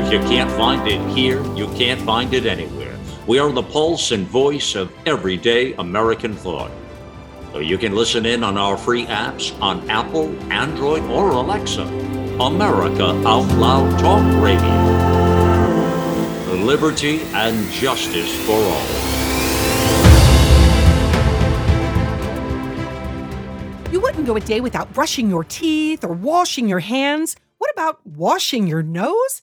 If you can't find it here, you can't find it anywhere. We are the pulse and voice of everyday American thought. So you can listen in on our free apps on Apple, Android, or Alexa. America Out Loud Talk Radio. Liberty and justice for all. You wouldn't go a day without brushing your teeth or washing your hands. What about washing your nose?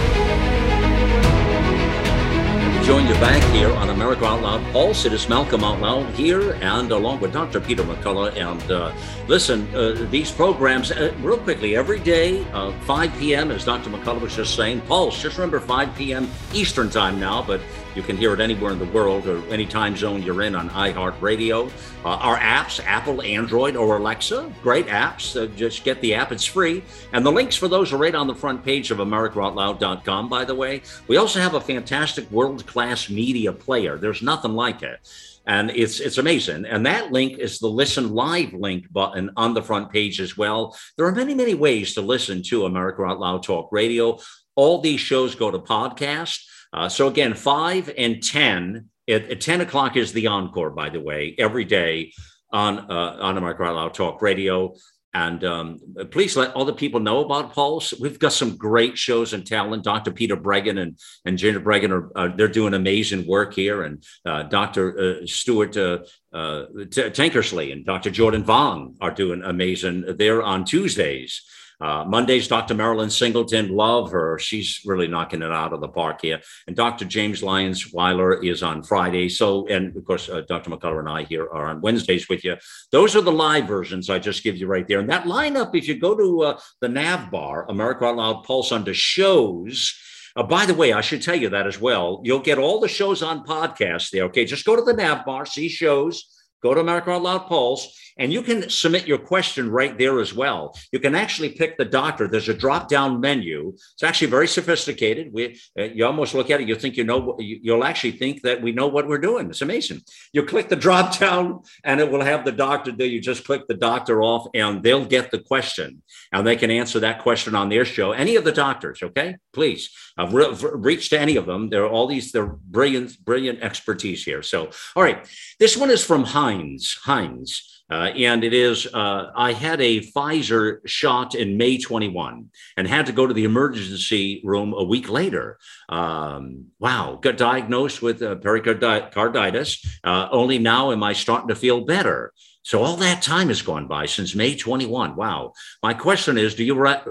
join you back here on America Out Loud. It is Malcolm Out Loud here, and along with Dr. Peter McCullough. And uh, listen, uh, these programs, uh, real quickly, every day, uh, 5 p.m., as Dr. McCullough was just saying, Pulse, just remember 5 p.m. Eastern Time now, but you can hear it anywhere in the world or any time zone you're in on iHeartRadio. Uh, our apps, Apple, Android, or Alexa, great apps. Uh, just get the app, it's free. And the links for those are right on the front page of AmericaOutloud.com, by the way. We also have a fantastic world class media player. There's nothing like it. And it's it's amazing. And that link is the listen live link button on the front page as well. There are many, many ways to listen to America Out Loud Talk Radio. All these shows go to podcast. Uh, so again, five and 10 at, at, 10 o'clock is the encore, by the way, every day on, uh, on Out Loud Talk Radio. And um, please let other people know about Pulse. We've got some great shows and talent. Dr. Peter Breggin and, and Ginger Breggin are uh, they're doing amazing work here. And uh, Dr. Uh, Stuart uh, uh, Tankersley and Dr. Jordan Vaughn are doing amazing. They're on Tuesdays. Uh, Mondays, Dr. Marilyn Singleton, love her. She's really knocking it out of the park here. And Dr. James Lyons Weiler is on Friday. So, and of course, uh, Dr. McCullough and I here are on Wednesdays with you. Those are the live versions I just give you right there. And that lineup, if you go to uh, the nav bar, America Out Loud Pulse under shows, uh, by the way, I should tell you that as well. You'll get all the shows on podcast there. Okay, just go to the nav bar, see shows, go to America Out Loud Pulse, and you can submit your question right there as well. You can actually pick the doctor. There's a drop down menu. It's actually very sophisticated. We, uh, you almost look at it, you think you know, you'll actually think that we know what we're doing. It's amazing. You click the drop down and it will have the doctor there. You just click the doctor off and they'll get the question and they can answer that question on their show. Any of the doctors, okay? Please. I've re- reached to any of them. There are all these, they're brilliant, brilliant expertise here. So, all right. This one is from Heinz. Heinz. Uh, and it is, uh, I had a Pfizer shot in May 21 and had to go to the emergency room a week later. Um, wow, got diagnosed with uh, pericarditis. Uh, only now am I starting to feel better. So all that time has gone by since May 21. Wow. My question is do you, re-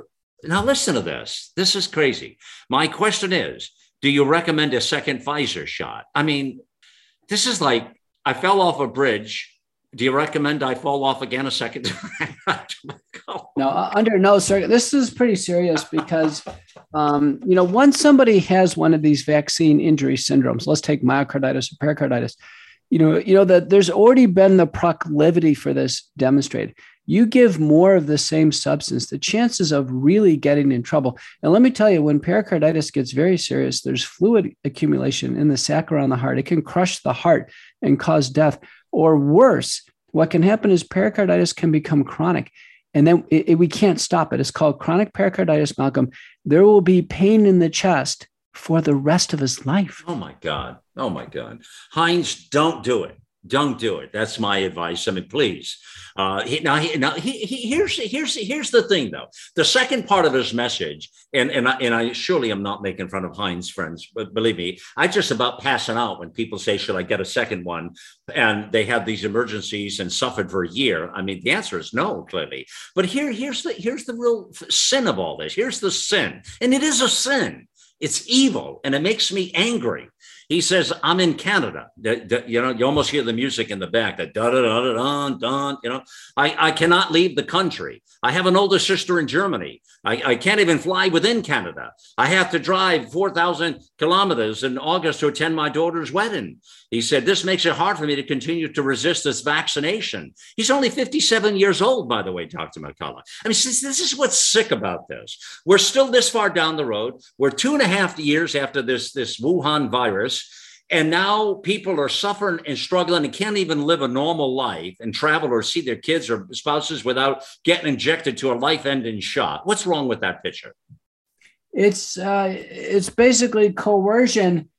now listen to this. This is crazy. My question is do you recommend a second Pfizer shot? I mean, this is like I fell off a bridge do you recommend I fall off again a second time? no, uh, under no circuit. This is pretty serious because, um, you know, once somebody has one of these vaccine injury syndromes, let's take myocarditis or pericarditis, you know, you know that there's already been the proclivity for this demonstrated. You give more of the same substance, the chances of really getting in trouble. And let me tell you, when pericarditis gets very serious, there's fluid accumulation in the sac around the heart. It can crush the heart and cause death or worse, what can happen is pericarditis can become chronic. And then it, it, we can't stop it. It's called chronic pericarditis, Malcolm. There will be pain in the chest for the rest of his life. Oh my God. Oh my God. Heinz, don't do it. Don't do it. That's my advice. I mean, please. Uh, he, now, he, now he, he, here's here's here's the thing, though. The second part of his message, and and I, and I surely am not making fun of Heinz friends, but believe me, I just about passing out when people say, "Should I get a second one?" And they have these emergencies and suffered for a year. I mean, the answer is no, clearly. But here, here's the here's the real sin of all this. Here's the sin, and it is a sin. It's evil, and it makes me angry he says, I'm in Canada. You know, you almost hear the music in the back, that da da da da da da. You know, I, I cannot leave the country. I have an older sister in Germany. I, I can't even fly within Canada. I have to drive 4,000 kilometers in August to attend my daughter's wedding. He said, This makes it hard for me to continue to resist this vaccination. He's only 57 years old, by the way, Dr. McCullough. I mean, this is what's sick about this. We're still this far down the road. We're two and a half years after this, this Wuhan virus. And now people are suffering and struggling and can't even live a normal life and travel or see their kids or spouses without getting injected to a life ending shot. What's wrong with that picture? It's uh, it's basically coercion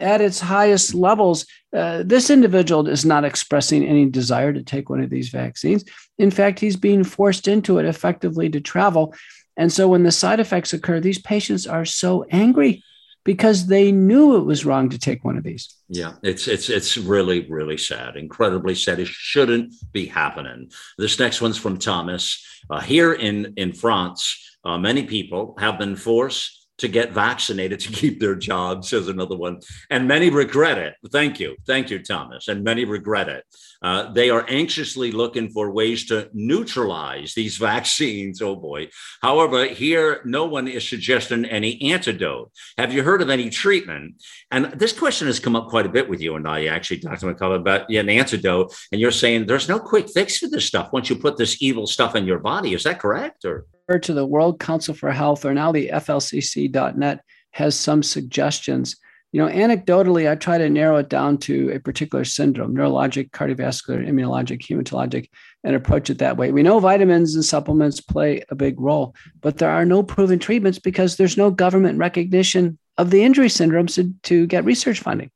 at its highest levels. Uh, this individual is not expressing any desire to take one of these vaccines. In fact, he's being forced into it effectively to travel. And so when the side effects occur, these patients are so angry because they knew it was wrong to take one of these. Yeah, it's it's it's really really sad, incredibly sad. It shouldn't be happening. This next one's from Thomas. Uh, here in in France, uh, many people have been forced to get vaccinated to keep their jobs, says another one. And many regret it. Thank you. Thank you, Thomas. And many regret it. Uh, they are anxiously looking for ways to neutralize these vaccines. Oh boy. However, here, no one is suggesting any antidote. Have you heard of any treatment? And this question has come up quite a bit with you and I, actually, Dr. McCullough, about an antidote. And you're saying there's no quick fix for this stuff once you put this evil stuff in your body. Is that correct? Or to the World Council for Health or now the FLCCC.net has some suggestions. You know, anecdotally, I try to narrow it down to a particular syndrome neurologic, cardiovascular, immunologic, hematologic, and approach it that way. We know vitamins and supplements play a big role, but there are no proven treatments because there's no government recognition of the injury syndromes to, to get research funding.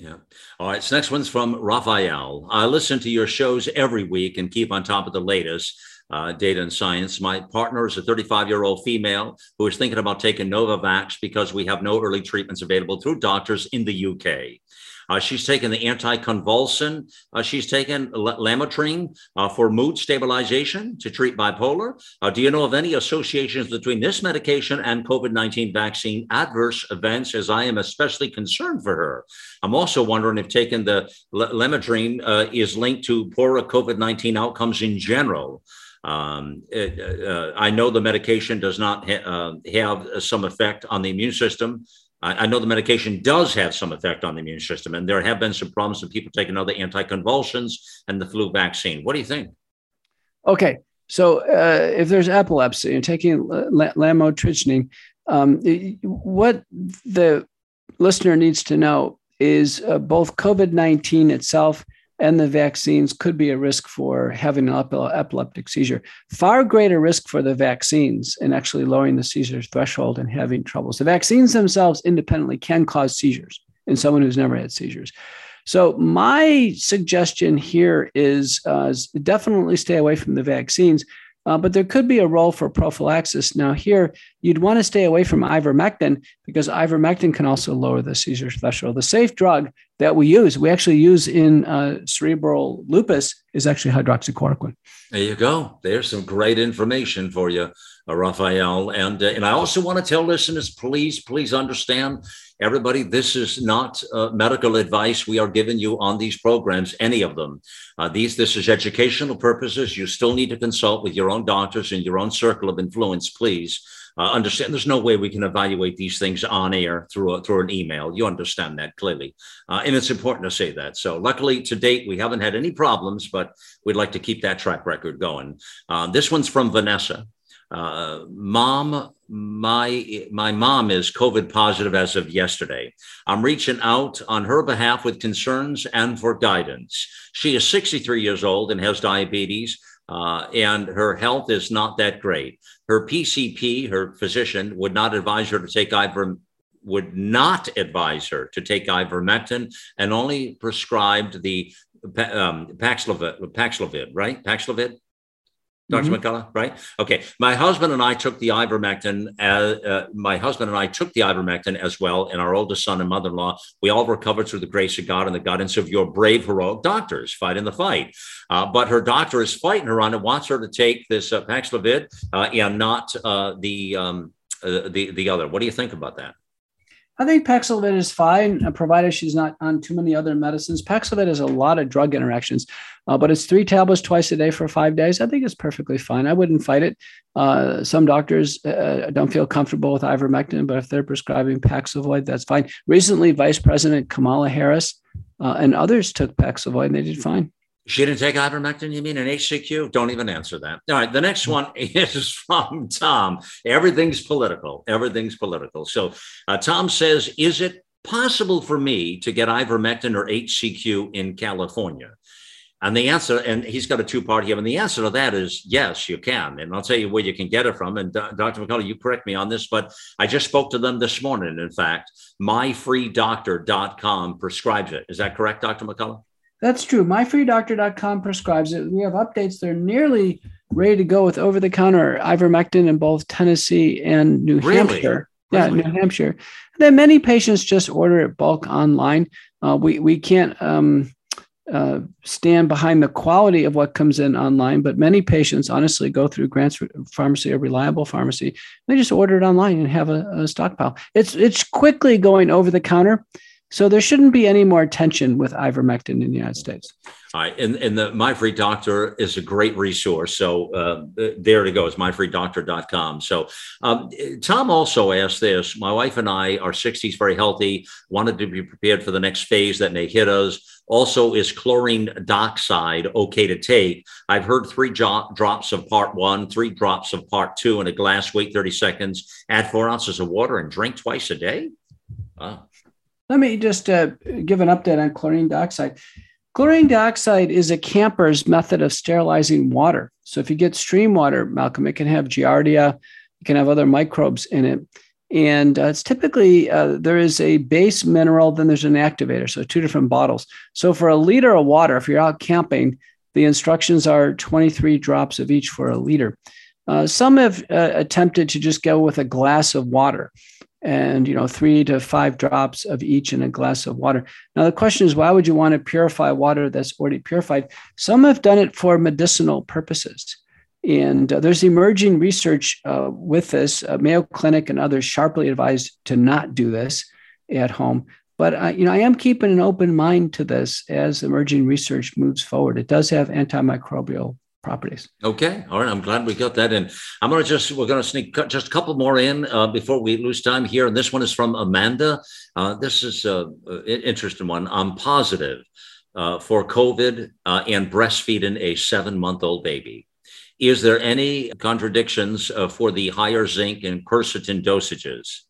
Yeah. All right. So next one's from Raphael. I listen to your shows every week and keep on top of the latest uh, data and science. My partner is a 35 year old female who is thinking about taking Novavax because we have no early treatments available through doctors in the UK. Uh, she's taken the anticonvulsant. Uh, she's taken lamotrigine uh, for mood stabilization to treat bipolar. Uh, do you know of any associations between this medication and COVID 19 vaccine adverse events, as I am especially concerned for her? I'm also wondering if taking the lamotrigine uh, is linked to poorer COVID 19 outcomes in general. Um, it, uh, I know the medication does not ha- uh, have some effect on the immune system. I, know the medication does have some effect on the immune system, and there have been some problems with people taking other anticonvulsants and the flu vaccine. What do you think? Okay, so uh, if there's epilepsy and taking l- lamotrigine, um, what the listener needs to know is uh, both COVID 19 itself and the vaccines could be a risk for having an epileptic seizure. Far greater risk for the vaccines in actually lowering the seizure threshold and having troubles. The vaccines themselves independently can cause seizures in someone who's never had seizures. So, my suggestion here is uh, definitely stay away from the vaccines. Uh, but there could be a role for prophylaxis. Now, here you'd want to stay away from ivermectin because ivermectin can also lower the seizure threshold. The safe drug that we use, we actually use in uh, cerebral lupus, is actually hydroxychloroquine. There you go. There's some great information for you, uh, Raphael. And, uh, and I also want to tell listeners please, please understand Everybody, this is not uh, medical advice we are giving you on these programs, any of them. Uh, these, this is educational purposes. You still need to consult with your own doctors and your own circle of influence, please. Uh, understand there's no way we can evaluate these things on air through a, through an email. You understand that clearly, uh, and it's important to say that. So, luckily, to date, we haven't had any problems, but we'd like to keep that track record going. Uh, this one's from Vanessa. Uh, mom, my my mom is COVID positive as of yesterday. I'm reaching out on her behalf with concerns and for guidance. She is 63 years old and has diabetes, uh, and her health is not that great. Her PCP, her physician, would not advise her to take iver would not advise her to take ivermectin and only prescribed the um, Paxlovid, Paxlovid, right? Paxlovid. Doctor mm-hmm. McCullough, right? Okay. My husband and I took the ivermectin. As, uh, uh, my husband and I took the ivermectin as well, and our oldest son and mother-in-law. We all recovered through the grace of God and the guidance of your brave, heroic doctors fighting the fight. Uh, but her doctor is fighting her on it, wants her to take this uh, Paxlovid uh, and not uh, the um, the the other. What do you think about that? I think Paxlovid is fine, uh, provided she's not on too many other medicines. Paxlovid has a lot of drug interactions, uh, but it's three tablets twice a day for five days. I think it's perfectly fine. I wouldn't fight it. Uh, some doctors uh, don't feel comfortable with ivermectin, but if they're prescribing Paxlovid, that's fine. Recently, Vice President Kamala Harris uh, and others took Paxlovid and they did fine. She didn't take ivermectin, you mean an HCQ? Don't even answer that. All right, the next one is from Tom. Everything's political. Everything's political. So uh, Tom says, Is it possible for me to get ivermectin or HCQ in California? And the answer, and he's got a two part here, and the answer to that is yes, you can. And I'll tell you where you can get it from. And uh, Dr. McCullough, you correct me on this, but I just spoke to them this morning. In fact, myfreedoctor.com prescribes it. Is that correct, Dr. McCullough? That's true. MyFreeDoctor.com prescribes it. We have updates. They're nearly ready to go with over the counter ivermectin in both Tennessee and New really? Hampshire. Yeah, New Hampshire. And then many patients just order it bulk online. Uh, we we can't um, uh, stand behind the quality of what comes in online, but many patients honestly go through Grant's Pharmacy a Reliable Pharmacy. They just order it online and have a, a stockpile. It's it's quickly going over the counter. So there shouldn't be any more tension with ivermectin in the United States. All right. And, and the My Free Doctor is a great resource. So uh, there it goes, myfreedoctor.com. So um, Tom also asked this My wife and I are 60s, very healthy, wanted to be prepared for the next phase that may hit us. Also, is chlorine dioxide okay to take? I've heard three jo- drops of part one, three drops of part two in a glass, wait 30 seconds, add four ounces of water, and drink twice a day. Wow. Let me just uh, give an update on chlorine dioxide. Chlorine dioxide is a camper's method of sterilizing water. So if you get stream water, Malcolm, it can have giardia, it can have other microbes in it. And uh, it's typically uh, there is a base mineral, then there's an activator. So two different bottles. So for a liter of water, if you're out camping, the instructions are 23 drops of each for a liter. Uh, some have uh, attempted to just go with a glass of water and you know three to five drops of each in a glass of water. Now the question is why would you want to purify water that's already purified? Some have done it for medicinal purposes. And uh, there's emerging research uh, with this. Uh, mayo clinic and others sharply advised to not do this at home. But uh, you know i am keeping an open mind to this as emerging research moves forward. It does have antimicrobial properties. Okay, all right. I'm glad we got that in. I'm gonna just we're gonna sneak just a couple more in uh, before we lose time here. And this one is from Amanda. Uh, this is an interesting one. I'm positive uh, for COVID uh, and breastfeeding a seven month old baby. Is there any contradictions uh, for the higher zinc and quercetin dosages?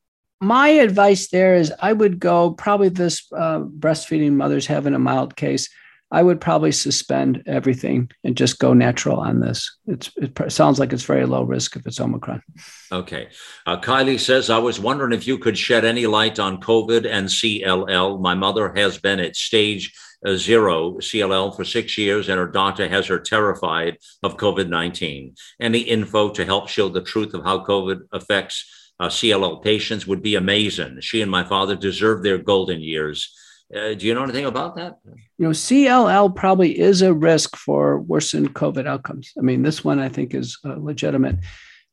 My advice there is I would go probably this uh, breastfeeding mothers having a mild case I would probably suspend everything and just go natural on this. It's, it sounds like it's very low risk if it's Omicron. Okay. Uh, Kylie says, I was wondering if you could shed any light on COVID and CLL. My mother has been at stage uh, zero CLL for six years, and her doctor has her terrified of COVID 19. Any info to help show the truth of how COVID affects uh, CLL patients would be amazing. She and my father deserve their golden years. Uh, do you know anything about that? You know, CLL probably is a risk for worsened COVID outcomes. I mean, this one I think is uh, legitimate.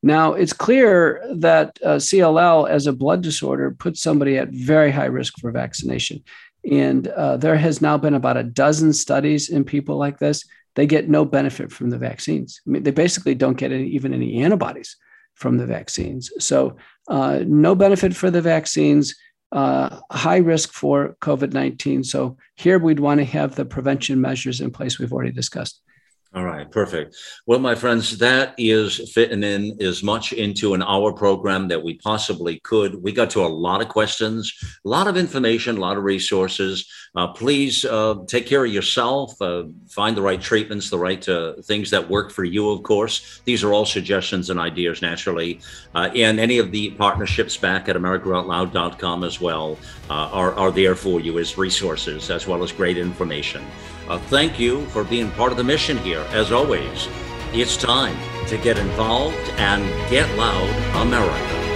Now, it's clear that uh, CLL as a blood disorder puts somebody at very high risk for vaccination. And uh, there has now been about a dozen studies in people like this. They get no benefit from the vaccines. I mean, they basically don't get any, even any antibodies from the vaccines. So, uh, no benefit for the vaccines uh, high risk for COVID 19. So here we'd want to have the prevention measures in place we've already discussed. All right, perfect. Well, my friends, that is fitting in as much into an hour program that we possibly could. We got to a lot of questions, a lot of information, a lot of resources. Uh, please uh, take care of yourself, uh, find the right treatments, the right uh, things that work for you, of course. These are all suggestions and ideas, naturally. Uh, and any of the partnerships back at AmericaOutloud.com as well uh, are, are there for you as resources, as well as great information. Thank you for being part of the mission here. As always, it's time to get involved and get loud, America.